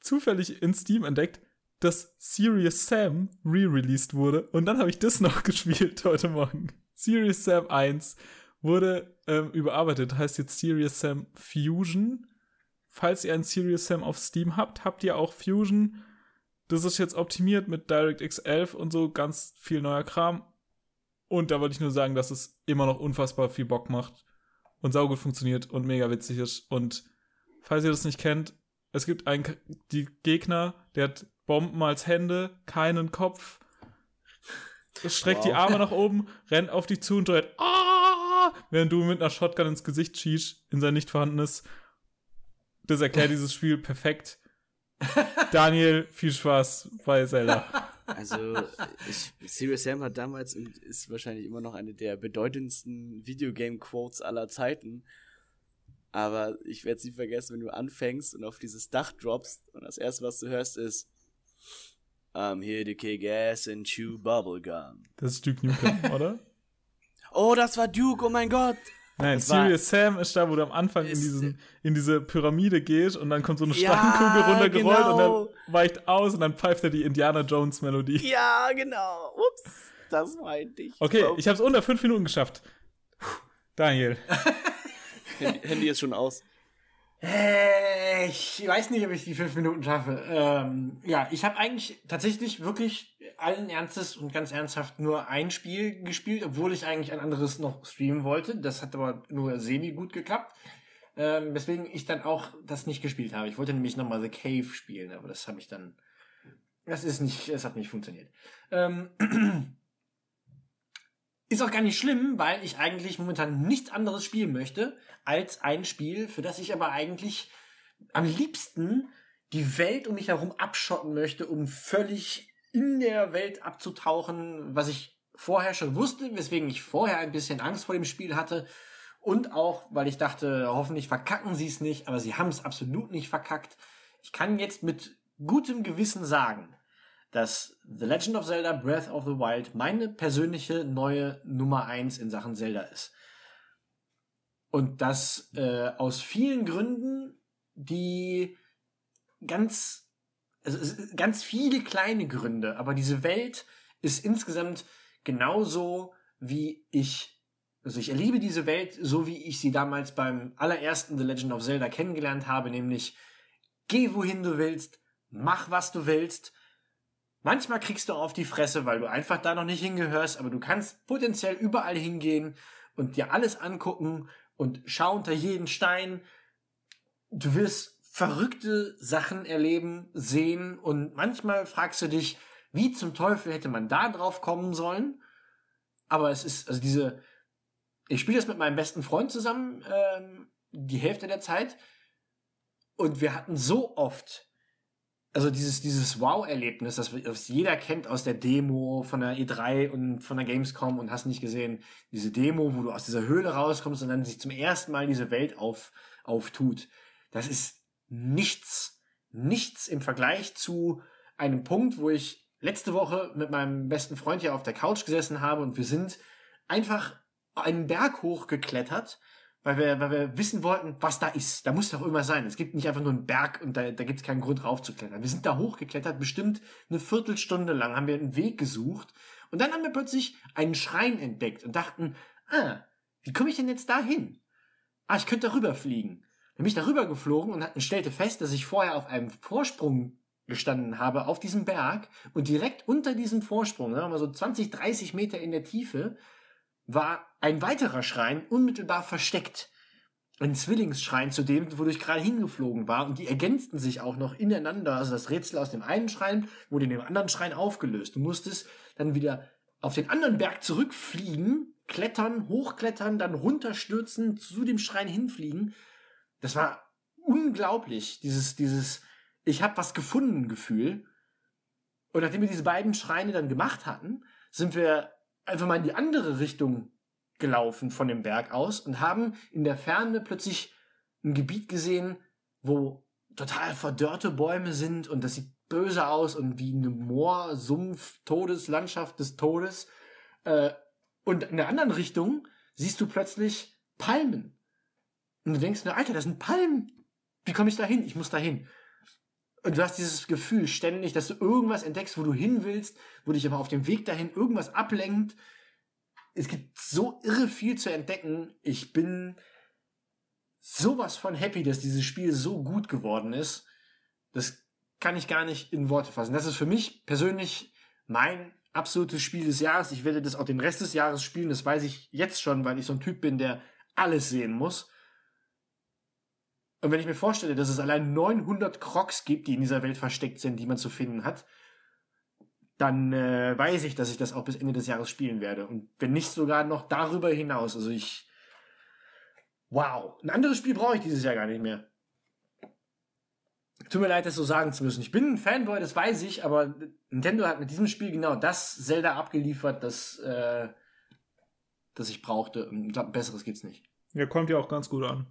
zufällig in Steam entdeckt, dass Serious Sam re-released wurde. Und dann habe ich das noch gespielt heute Morgen. Serious Sam 1 wurde ähm, überarbeitet, heißt jetzt Serious Sam Fusion. Falls ihr ein Serious Sam auf Steam habt, habt ihr auch Fusion. Das ist jetzt optimiert mit DirectX 11 und so ganz viel neuer Kram. Und da wollte ich nur sagen, dass es immer noch unfassbar viel Bock macht und saugut funktioniert und mega witzig ist. Und falls ihr das nicht kennt, es gibt einen die Gegner, der hat Bomben als Hände, keinen Kopf, streckt die Wow. Arme nach oben, rennt auf dich zu und dreht ah, während du mit einer Shotgun ins Gesicht schießt, in sein nicht vorhandenes. Das erklärt dieses Spiel perfekt. Daniel, viel Spaß bei Zelda. Also, ich, Serious Sam hat damals und ist wahrscheinlich immer noch eine der bedeutendsten Videogame-Quotes aller Zeiten. Aber ich werde es nie vergessen, wenn du anfängst und auf dieses Dach droppst und das erste, was du hörst, ist I'm here to kick ass and chew bubblegum. Das ist Duke Nukem, oder? Oh, das war Duke, oh mein Gott! Nein, Das war- Serious Sam ist da, wo du am Anfang in, diesen, in diese Pyramide gehst und dann kommt so eine Ja, Steinkugel runtergerollt genau. und dann weicht aus und dann pfeift er die Indiana Jones Melodie. Ja, genau. Ups, das meinte ich. Okay, ich habe es unter fünf Minuten geschafft. Puh, Daniel. Handy, Handy ist schon aus. Äh, ich weiß nicht, ob ich die fünf Minuten schaffe. Ähm, ja, ich habe eigentlich tatsächlich wirklich allen Ernstes und ganz ernsthaft nur ein Spiel gespielt, obwohl ich eigentlich ein anderes noch streamen wollte. Das hat aber nur semi gut geklappt. Ähm, weswegen ich dann auch das nicht gespielt habe. Ich wollte nämlich nochmal The Cave spielen, aber das habe ich dann. Das ist nicht, es hat nicht funktioniert. Ähm, ist auch gar nicht schlimm, weil ich eigentlich momentan nichts anderes spielen möchte als ein Spiel, für das ich aber eigentlich am liebsten die Welt um mich herum abschotten möchte, um völlig in der Welt abzutauchen, was ich vorher schon wusste, weswegen ich vorher ein bisschen Angst vor dem Spiel hatte und auch, weil ich dachte, hoffentlich verkacken sie es nicht, aber sie haben es absolut nicht verkackt. Ich kann jetzt mit gutem Gewissen sagen, dass The Legend of Zelda Breath of the Wild meine persönliche neue Nummer eins in Sachen Zelda ist. Und das äh, aus vielen Gründen, die ganz, also ganz viele kleine Gründe, aber diese Welt ist insgesamt genauso, wie ich also ich erlebe diese Welt so, wie ich sie damals beim allerersten The Legend of Zelda kennengelernt habe, nämlich geh wohin du willst, mach was du willst. Manchmal kriegst du auf die Fresse, weil du einfach da noch nicht hingehörst, aber du kannst potenziell überall hingehen und dir alles angucken und schau unter jeden Stein. Du wirst verrückte Sachen erleben, sehen und manchmal fragst du dich, wie zum Teufel hätte man da drauf kommen sollen? Aber es ist, also diese, ich spiele das mit meinem besten Freund zusammen, ähm, die Hälfte der Zeit. Und wir hatten so oft, also dieses, dieses Wow-Erlebnis, das, jeder kennt aus der Demo von der E3 und von der Gamescom und hast nicht gesehen, diese Demo, wo du aus dieser Höhle rauskommst und dann sich zum ersten Mal diese Welt auf, auftut. Das ist nichts, nichts im Vergleich zu einem Punkt, wo ich letzte Woche mit meinem besten Freund hier auf der Couch gesessen habe und wir sind einfach einen Berg hochgeklettert, weil wir, weil wir wissen wollten, was da ist. Da muss doch irgendwas sein. Es gibt nicht einfach nur einen Berg und da, da gibt es keinen Grund raufzuklettern. Wir sind da hochgeklettert, bestimmt eine Viertelstunde lang haben wir einen Weg gesucht und dann haben wir plötzlich einen Schrein entdeckt und dachten, ah, wie komme ich denn jetzt da hin? Ah, ich könnte darüber fliegen. Dann bin ich darüber geflogen und stellte fest, dass ich vorher auf einem Vorsprung gestanden habe auf diesem Berg und direkt unter diesem Vorsprung, sagen wir mal so 20, 30 Meter in der Tiefe, war ein weiterer Schrein unmittelbar versteckt. Ein Zwillingsschrein zu dem, wo ich gerade hingeflogen war. Und die ergänzten sich auch noch ineinander. Also das Rätsel aus dem einen Schrein wurde in dem anderen Schrein aufgelöst. Du musstest dann wieder auf den anderen Berg zurückfliegen, klettern, hochklettern, dann runterstürzen, zu dem Schrein hinfliegen. Das war unglaublich, dieses, dieses, ich habe was gefunden Gefühl. Und nachdem wir diese beiden Schreine dann gemacht hatten, sind wir einfach mal in die andere Richtung gelaufen von dem Berg aus und haben in der Ferne plötzlich ein Gebiet gesehen, wo total verdörrte Bäume sind und das sieht böse aus und wie eine Moor, Sumpf, Todeslandschaft des Todes. Äh, und in der anderen Richtung siehst du plötzlich Palmen. Und du denkst mir, Alter, das sind Palmen. Wie komme ich da hin? Ich muss da hin. Und du hast dieses Gefühl ständig, dass du irgendwas entdeckst, wo du hin willst, wo dich aber auf dem Weg dahin irgendwas ablenkt. Es gibt so irre viel zu entdecken. Ich bin sowas von happy, dass dieses Spiel so gut geworden ist. Das kann ich gar nicht in Worte fassen. Das ist für mich persönlich mein absolutes Spiel des Jahres. Ich werde das auch den Rest des Jahres spielen. Das weiß ich jetzt schon, weil ich so ein Typ bin, der alles sehen muss. Und wenn ich mir vorstelle, dass es allein 900 Crocs gibt, die in dieser Welt versteckt sind, die man zu finden hat, dann äh, weiß ich, dass ich das auch bis Ende des Jahres spielen werde. Und wenn nicht sogar noch darüber hinaus. Also ich. Wow. Ein anderes Spiel brauche ich dieses Jahr gar nicht mehr. Tut mir leid, das so sagen zu müssen. Ich bin ein Fanboy, das weiß ich, aber Nintendo hat mit diesem Spiel genau das Zelda abgeliefert, das, äh, das ich brauchte. Und ich glaube, ein besseres gibt's nicht. Ja, kommt ja auch ganz gut an.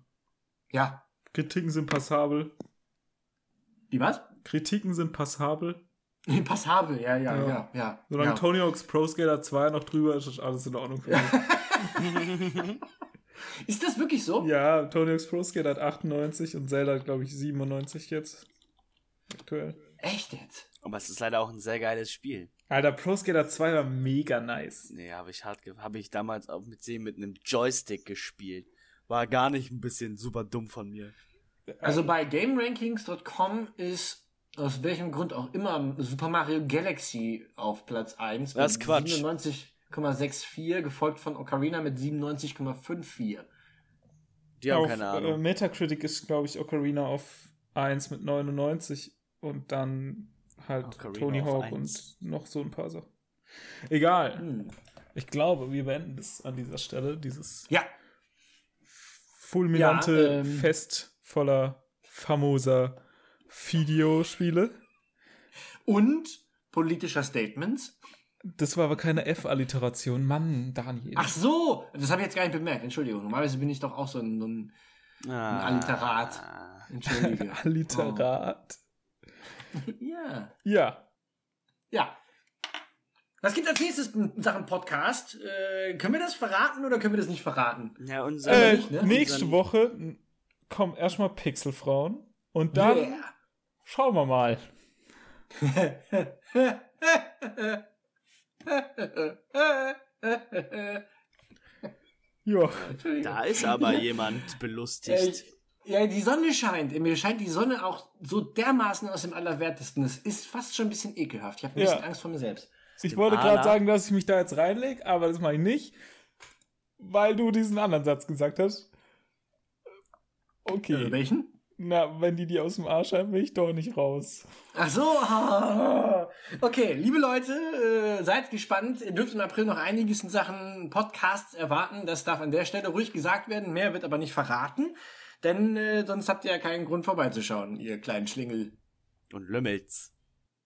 Ja, Kritiken sind passabel. Die was? Kritiken sind passabel. Passabel, ja, ja, Ja. ja, ja. Solange ja. Tony Hawk's Pro Skater 2 noch drüber ist, ist alles in Ordnung für mich. Ist das wirklich so? ja, Tony Hawk's Pro Skater hat 98 und Zelda hat, glaube ich, 97 jetzt. Aktuell. Echt jetzt? Aber es ist leider auch ein sehr geiles Spiel. Alter, Pro Skater 2 war mega nice. Nee, habe ich hart, ge- habe ich damals auch mit mit einem Joystick gespielt. War gar nicht ein bisschen super dumm von mir. Also bei GameRankings.com ist aus welchem Grund auch immer Super Mario Galaxy auf Platz 1 Das ist Quatsch. 97,64, gefolgt von Ocarina mit 97,54. Die haben auf, keine Äh, Ahnung. Metacritic ist, glaube ich, Ocarina auf 1 mit 99 und dann halt Ocarina Tony Hawk 1. und noch so ein paar Sachen. Egal. Hm. Ich glaube, wir beenden das an dieser Stelle, dieses Ja, fulminante Ja, ähm, Fest voller famoser Videospiele. und politischer Statements. Das war aber keine F-Alliteration. Mann, Daniel. Ach so, das habe ich jetzt gar nicht bemerkt. Entschuldigung. Normalerweise bin ich doch auch so ein, so ein Ah. Alliterat. Entschuldige. Alliterat. Oh. Ja. Ja. Ja. Was gibt als nächstes in Sachen Podcast? Äh, können wir das verraten oder können wir das nicht verraten? Ja, unser. Äh, nicht, ne? nächste Unseren- Woche kommen erstmal Pixelfrauen und dann schauen wir mal. Ja. Da ist aber jemand belustigt. Äh, ja, die Sonne scheint. Mir scheint die Sonne auch so dermaßen aus dem Allerwertesten. Es ist fast schon ein bisschen ekelhaft. Ich habe ein Ja. bisschen Angst vor mir selbst. Ich wollte gerade sagen, dass ich mich da jetzt reinlege, aber das mache ich nicht, weil du diesen anderen Satz gesagt hast. Okay. Äh, welchen? Na, wenn die die aus dem Arsch haben, will ich doch nicht raus. Ach so. Okay, liebe Leute, äh, seid gespannt. Ihr dürft im April noch einiges in Sachen Podcasts erwarten. Das darf an der Stelle ruhig gesagt werden. Mehr wird aber nicht verraten. Denn äh, sonst habt ihr ja keinen Grund vorbeizuschauen, ihr kleinen Schlingel. Und Lümmels.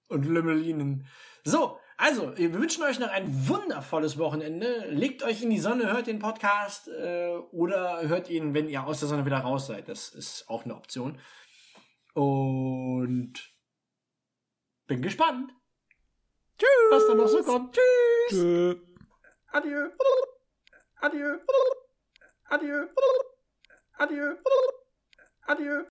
und Lümmelinen. So, also, wir wünschen euch noch ein wundervolles Wochenende. Legt euch in die Sonne, hört den Podcast äh, oder hört ihn, wenn ihr aus der Sonne wieder raus seid. Das ist auch eine Option. Und bin gespannt. Tschüss. Was da noch so kommt. Tschüss. Tschö. Adieu. Adieu. Adieu. Adieu. Adieu.